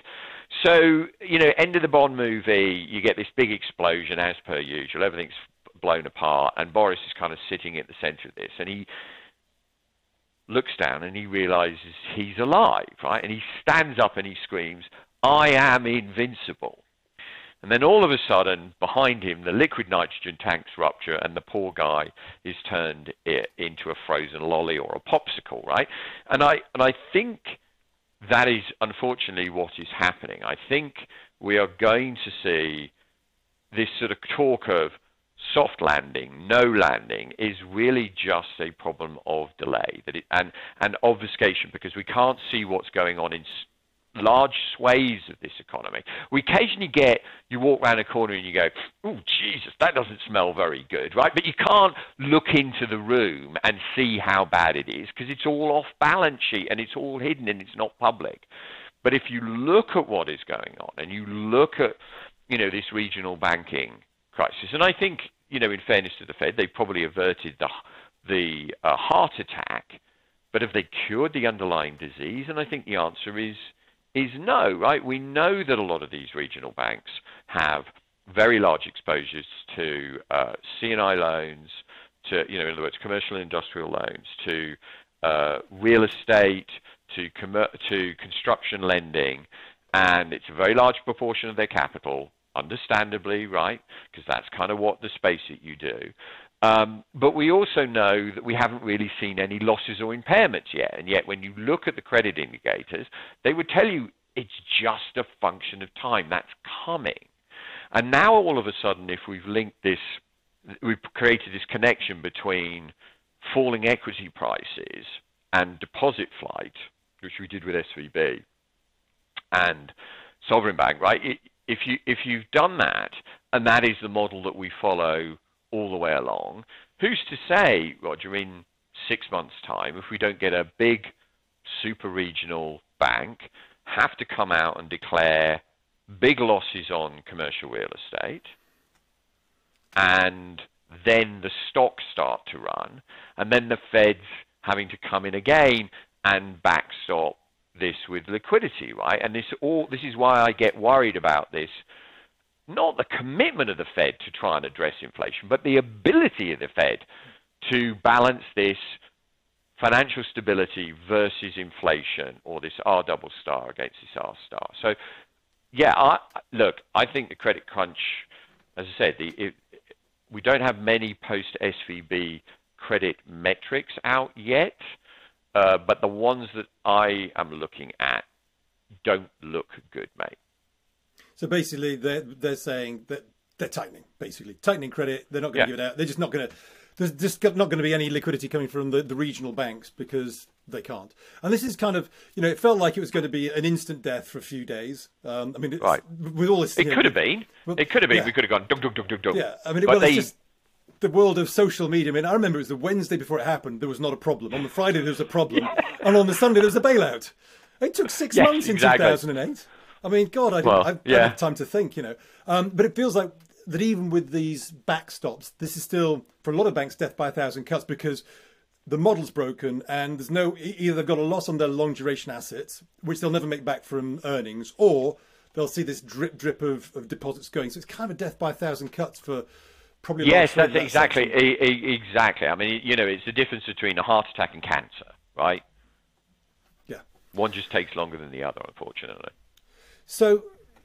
So you know, end of the Bond movie, you get this big explosion as per usual. Everything's blown apart, and Boris is kind of sitting at the centre of this, and he looks down and he realizes he's alive, right? And he stands up and he screams, I am invincible. And then all of a sudden, behind him, the liquid nitrogen tanks rupture, and the poor guy is turned into a frozen lolly or a popsicle, right? And I and I think that is unfortunately what is happening. I think we are going to see this sort of talk of soft landing, no landing, is really just a problem of delay that it, and, and obfuscation because we can't see what's going on in large swathes of this economy. We occasionally get you walk around a corner and you go, "Oh Jesus, that doesn't smell very good," right? But you can't look into the room and see how bad it is because it's all off balance sheet and it's all hidden and it's not public. But if you look at what is going on and you look at, you know, this regional banking crisis, and I think, you know, in fairness to the Fed, they probably averted the the uh, heart attack, but have they cured the underlying disease? And I think the answer is is no, right? We know that a lot of these regional banks have very large exposures to uh, loans, to you know, in other words, commercial and industrial loans, to uh, real estate, to com- to construction lending, and it's a very large proportion of their capital, understandably, right? Because that's kind of what the space that you do. Um, but we also know that we haven't really seen any losses or impairments yet. And yet, when you look at the credit indicators, they would tell you it's just a function of time. That's coming. And now, all of a sudden, if we've linked this, we've created this connection between falling equity prices and deposit flight, which we did with SVB and Sovereign Bank, right? If you if you've done that, and that is the model that we follow all the way along. Who's to say, Roger, in six months' time, if we don't get a big super regional bank have to come out and declare big losses on commercial real estate, and then the stocks start to run, and then the Fed's having to come in again and backstop this with liquidity, right? And this all this is why I get worried about this not the commitment of the Fed to try and address inflation, but the ability of the Fed to balance this financial stability versus inflation or this R double star against this R star. So, yeah, I, look, I think the credit crunch, as I said, the, it, we don't have many post SVB credit metrics out yet, uh, but the ones that I am looking at don't look good, mate. So basically, they're they're saying that they're tightening, basically tightening credit. They're not going to yeah. give it out. They're just not going to. There's just not going to be any liquidity coming from the, the regional banks because they can't. And this is kind of, you know, it felt like it was going to be an instant death for a few days. Um, I mean, right. with all this, it could have been. Well, it could have been. Yeah. We could have gone dug dug dug dug dug. Yeah, I mean, it, well, they... just the world of social media. I mean, I remember it was the Wednesday before it happened. There was not a problem. On the Friday there was a problem, and on the Sunday there was a bailout. It took six yes, months exactly. in 2008. I mean, God, I, well, I, I yeah. have time to think, you know. Um, but it feels like that even with these backstops, this is still, for a lot of banks, death by a thousand cuts because the model's broken and there's no, either they've got a loss on their long duration assets, which they'll never make back from earnings, or they'll see this drip drip of, of deposits going. So it's kind of a death by a thousand cuts for probably. Yes, that's that exactly, exactly. I mean, you know, it's the difference between a heart attack and cancer, right? Yeah. One just takes longer than the other, unfortunately. So,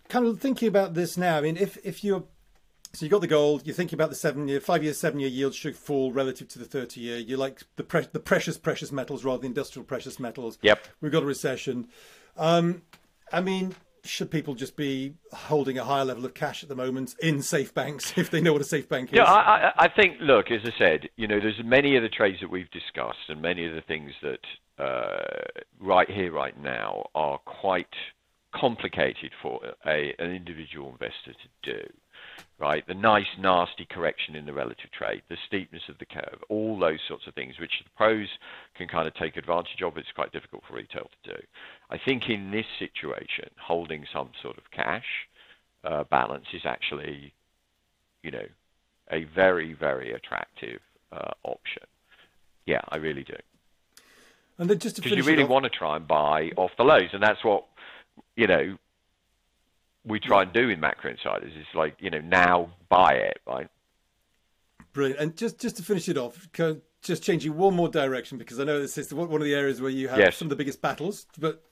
kind of thinking about this now. I mean, if if you're so you got the gold, you're thinking about the seven year, five year, seven year yield should fall relative to the 30 year. You like the pre- the precious, precious metals rather than industrial precious metals. Yep. We've got a recession. Um, I mean, should people just be holding a higher level of cash at the moment in safe banks if they know what a safe bank is? Yeah, I, I think, look, as I said, you know, there's many of the trades that we've discussed and many of the things that uh, right here, right now, are quite complicated for a, an individual investor to do, right? The nice, nasty correction in the relative trade, the steepness of the curve, all those sorts of things, which the pros can kind of take advantage of. It's quite difficult for retail to do. I think in this situation, holding some sort of cash uh, balance is actually, you know, a very, very attractive uh, option. Yeah, I really do. And then just because you really off... want to try and buy off the lows, and that's what you know, we try and do in macro insiders is like, you know, now buy it, right? Brilliant. And just just to finish it off, just changing one more direction because I know this is one of the areas where you have yes. some of the biggest battles, but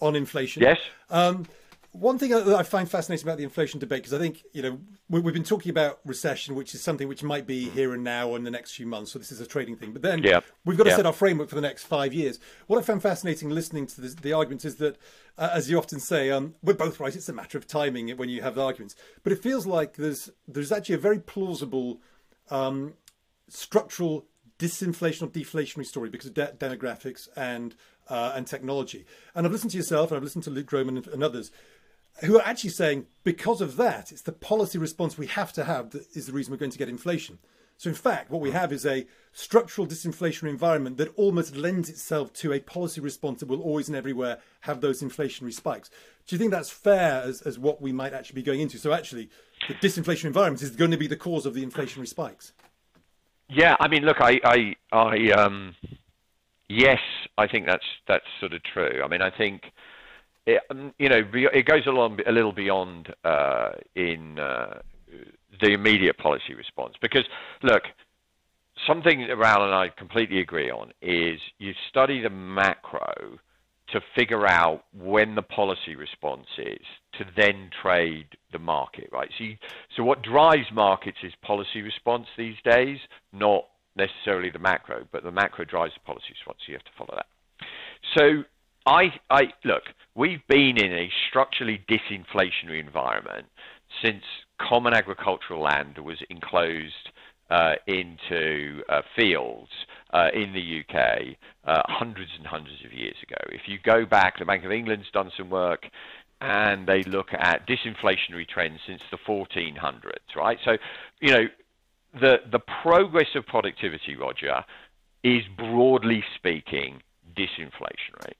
on inflation. Yes. Um, one thing that I find fascinating about the inflation debate, because I think, you know, we've been talking about recession, which is something which might be here and now in the next few months. So this is a trading thing. But then yeah. we've got to yeah. set our framework for the next five years. What I found fascinating listening to this, the arguments is that, uh, as you often say, um, we're both right. It's a matter of timing when you have the arguments. But it feels like there's there's actually a very plausible um, structural disinflation or deflationary story because of de- demographics and uh, and technology. And I've listened to yourself and I've listened to Luke Gromen and, and others who are actually saying because of that, it's the policy response we have to have that is the reason we're going to get inflation. So, in fact, what we have is a structural disinflationary environment that almost lends itself to a policy response that will always and everywhere have those inflationary spikes. Do you think that's fair as, as what we might actually be going into? So, actually, the disinflationary environment is going to be the cause of the inflationary spikes. Yeah, I mean, look, I, I, I um, yes, I think that's that's sort of true. I mean, I think it, um, you know, it goes along a little beyond uh, in uh, the immediate policy response. Because, look, something that Raoul and I completely agree on is you study the macro to figure out when the policy response is to then trade the market, right? So, you, so what drives markets is policy response these days, not necessarily the macro, but the macro drives the policy response. So you have to follow that. So I, I look, we've been in a structurally disinflationary environment since common agricultural land was enclosed uh, into uh, fields uh, in the UK uh, hundreds and hundreds of years ago. If you go back, the Bank of England's done some work and they look at disinflationary trends since the 1400s, right? So, you know, the, the progress of productivity, Roger, is broadly speaking disinflationary.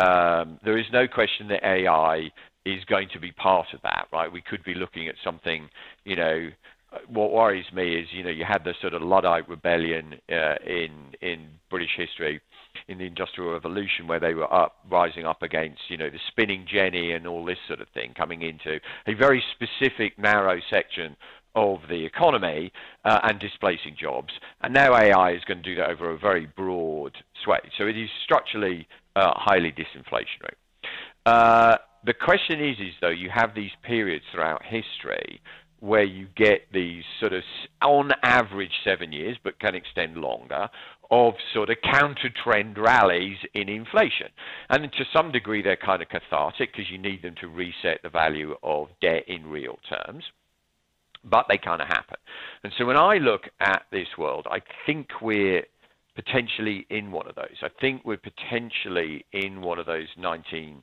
Um, there is no question that AI is going to be part of that, right? We could be looking at something, you know, what worries me is, you know, you had the sort of Luddite rebellion uh, in in British history, in the Industrial Revolution, where they were up, rising up against, you know, the spinning jenny and all this sort of thing, coming into a very specific, narrow section of the economy uh, and displacing jobs. And now AI is going to do that over a very broad swathe. So it is structurally uh, highly disinflationary. Uh, the question is, is though, you have these periods throughout history where you get these sort of, on average, seven years, but can extend longer, of sort of counter trend rallies in inflation. And to some degree, they're kind of cathartic because you need them to reset the value of debt in real terms. But they kind of happen. And so when I look at this world, I think we're potentially in one of those. I think we're potentially in one of those 1960s,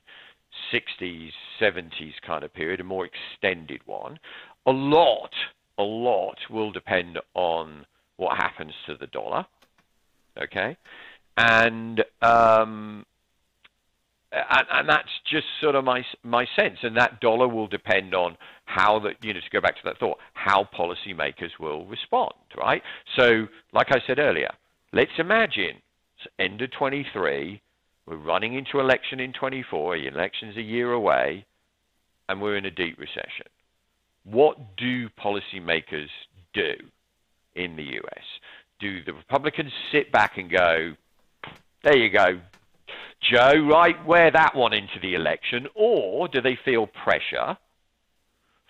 70s kind of period, a more extended one. A lot, a lot will depend on what happens to the dollar. Okay, and um, and, and, that's just sort of my my sense. And that dollar will depend on how that you know to go back to that thought, how policymakers will respond, right? So, like I said earlier, Let's imagine it's end of 23, we're running into election in 24, the election's a year away, and we're in a deep recession. What do policymakers do in the US? Do the Republicans sit back and go, there you go, Joe, right, wear that one into the election? Or do they feel pressure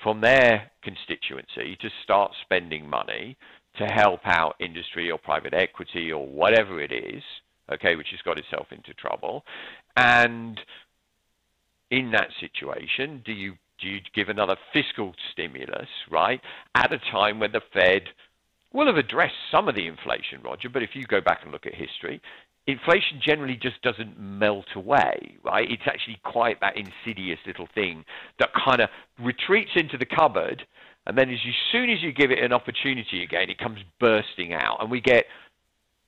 from their constituency to start spending money to help out industry or private equity or whatever it is, okay, which has got itself into trouble. And in that situation, do you do you give another fiscal stimulus, right, at a time when the Fed will have addressed some of the inflation, Roger, but if you go back and look at history, inflation generally just doesn't melt away, right? It's actually quite that insidious little thing that kind of retreats into the cupboard and then as, you, soon as you give it an opportunity again, it comes bursting out. And we get,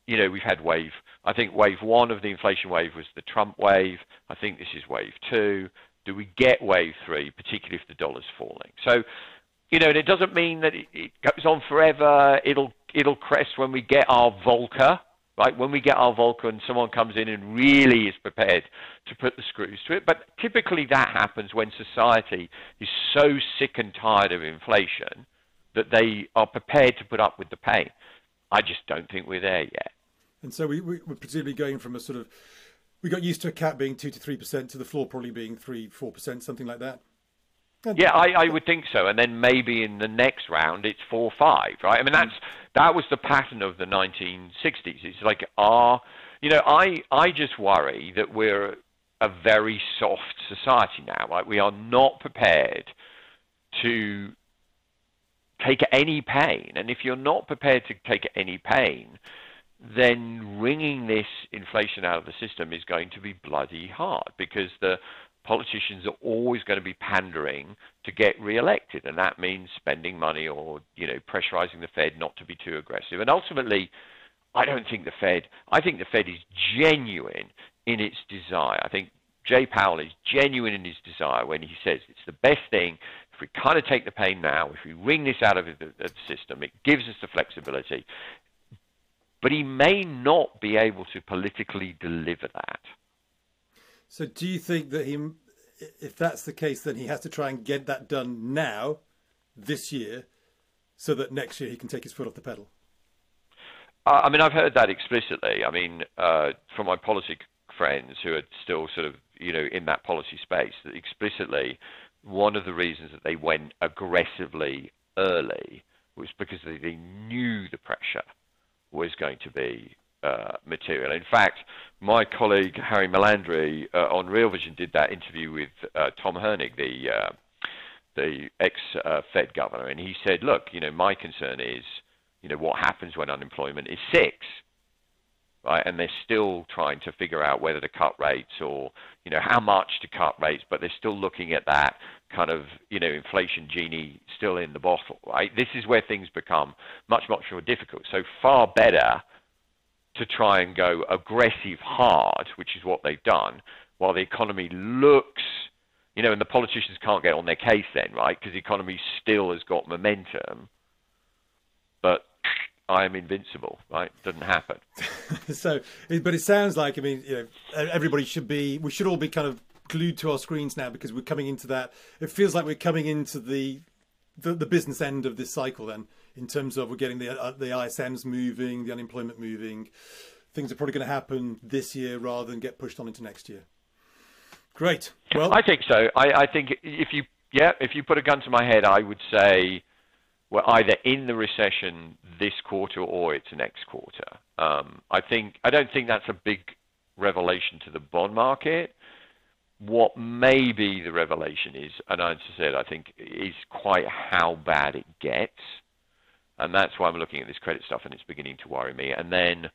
you know, we've had wave, I think wave one of the inflation wave was the Trump wave. I think this is wave two. Do we get wave three, particularly if the dollar's falling? So, you know, and it doesn't mean that it, it goes on forever. It'll it'll crest when we get our Volcker, right? When we get our Volcker and someone comes in and really is prepared to put the screws to it. But typically that happens when society is so sick and tired of inflation that they are prepared to put up with the pain. I just don't think we're there yet. And so we, we, we're presumably going from a sort of, we got used to a cap being 2 to 3% to the floor probably being 3 4%, something like that. Yeah, I, I would think so. And then maybe in the next round it's four five, right? I mean that's that was the pattern of the 1960s. It's like our, you know, I I just worry that we're a very soft society now. Right? We are not prepared to take any pain, and if you're not prepared to take any pain, then wringing this inflation out of the system is going to be bloody hard because the politicians are always going to be pandering to get re-elected, and that means spending money or you know pressurizing the Fed not to be too aggressive. And ultimately, I don't think the Fed. I think the Fed is genuine in its desire. I think Jay Powell is genuine in his desire when he says it's the best thing. If we kind of take the pain now, if we wring this out of the, the system, it gives us the flexibility. But he may not be able to politically deliver that. So, do you think that he, if that's the case, then he has to try and get that done now, this year, so that next year he can take his foot off the pedal? Uh, I mean, I've heard that explicitly. I mean, uh, from my policy friends who are still sort of, you know, in that policy space, that explicitly, one of the reasons that they went aggressively early was because they, they knew the pressure was going to be uh, material. In fact, my colleague Harry Melandri uh, on Real Vision did that interview with uh, Tom Hoenig, the uh, the ex-Fed governor, and he said, "Look, you know, my concern is, you know, what happens when unemployment is six, right? And they're still trying to figure out whether to cut rates or, you know, how much to cut rates, but they're still looking at that kind of, you know, inflation genie still in the bottle, right? This is where things become much, much more difficult. So far better." To try and go aggressive hard, which is what they've done, while the economy looks, you know, and the politicians can't get on their case then, right? Because the economy still has got momentum, but I am invincible, right? Doesn't happen. so, but it sounds like, I mean, you know, everybody should be, we should all be kind of glued to our screens now because we're coming into that. It feels like we're coming into the the, the business end of this cycle then in terms of we're getting the uh, the ISMs moving, the unemployment moving. Things are probably going to happen this year rather than get pushed on into next year. Great. Well, I think so. I, I think if you yeah, if you put a gun to my head, I would say we're either in the recession this quarter or it's next quarter. Um, I think I don't think that's a big revelation to the bond market what may be the revelation is, and as I said, I think is quite how bad it gets, and that's why I'm looking at this credit stuff, and it's beginning to worry me. And then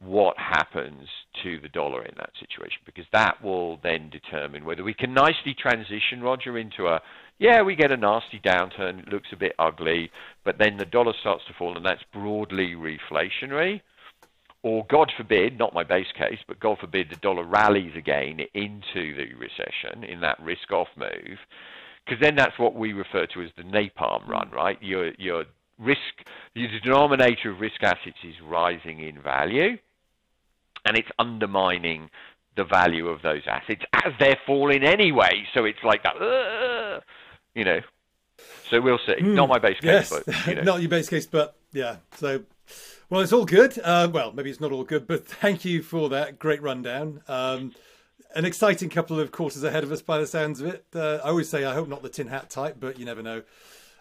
what happens to the dollar in that situation, because that will then determine whether we can nicely transition, Roger, into a yeah, we get a nasty downturn, it looks a bit ugly, but then the dollar starts to fall, and that's broadly reflationary or God forbid, not my base case, but God forbid the dollar rallies again into the recession in that risk off move, because then that's what we refer to as the napalm run, mm. right? Your, your risk, the denominator of risk assets is rising in value, and it's undermining the value of those assets as they're falling anyway. So it's like that, uh, you know. So we'll see. Mm, not my base case, yes. but you know. not your base case, but yeah. So well, it's all good. Uh, well, maybe it's not all good, but thank you for that great rundown. Um, an exciting couple of quarters ahead of us by the sounds of it. Uh, I always say I hope not the tin hat type, but you never know.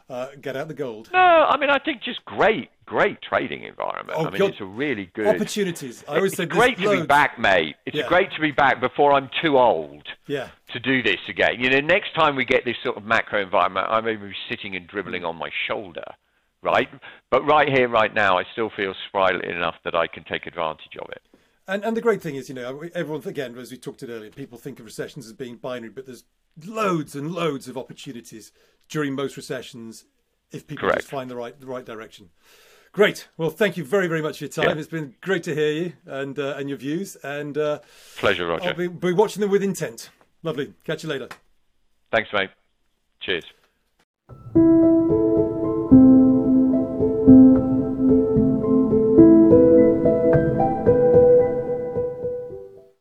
Uh, get out the gold. No, I mean I think just great, great trading environment. Oh, I mean God. it's a really good opportunities. I always it's say great to be back, mate. It's yeah. great to be back before I'm too old. Yeah. To do this again, you know, next time we get this sort of macro environment, I may be sitting and dribbling on my shoulder right? But right here, right now, I still feel sprightly enough that I can take advantage of it. And and the great thing is, you know, everyone again, as we talked it earlier, people think of recessions as being binary, but there's loads and loads of opportunities during most recessions if people Correct. just find the right the right direction. Great. Well, thank you very very much for your time. Yeah. It's been great to hear you and uh, and your views. And uh, pleasure, Roger. I'll be, be watching them with intent. Lovely. Catch you later. Thanks, mate. Cheers.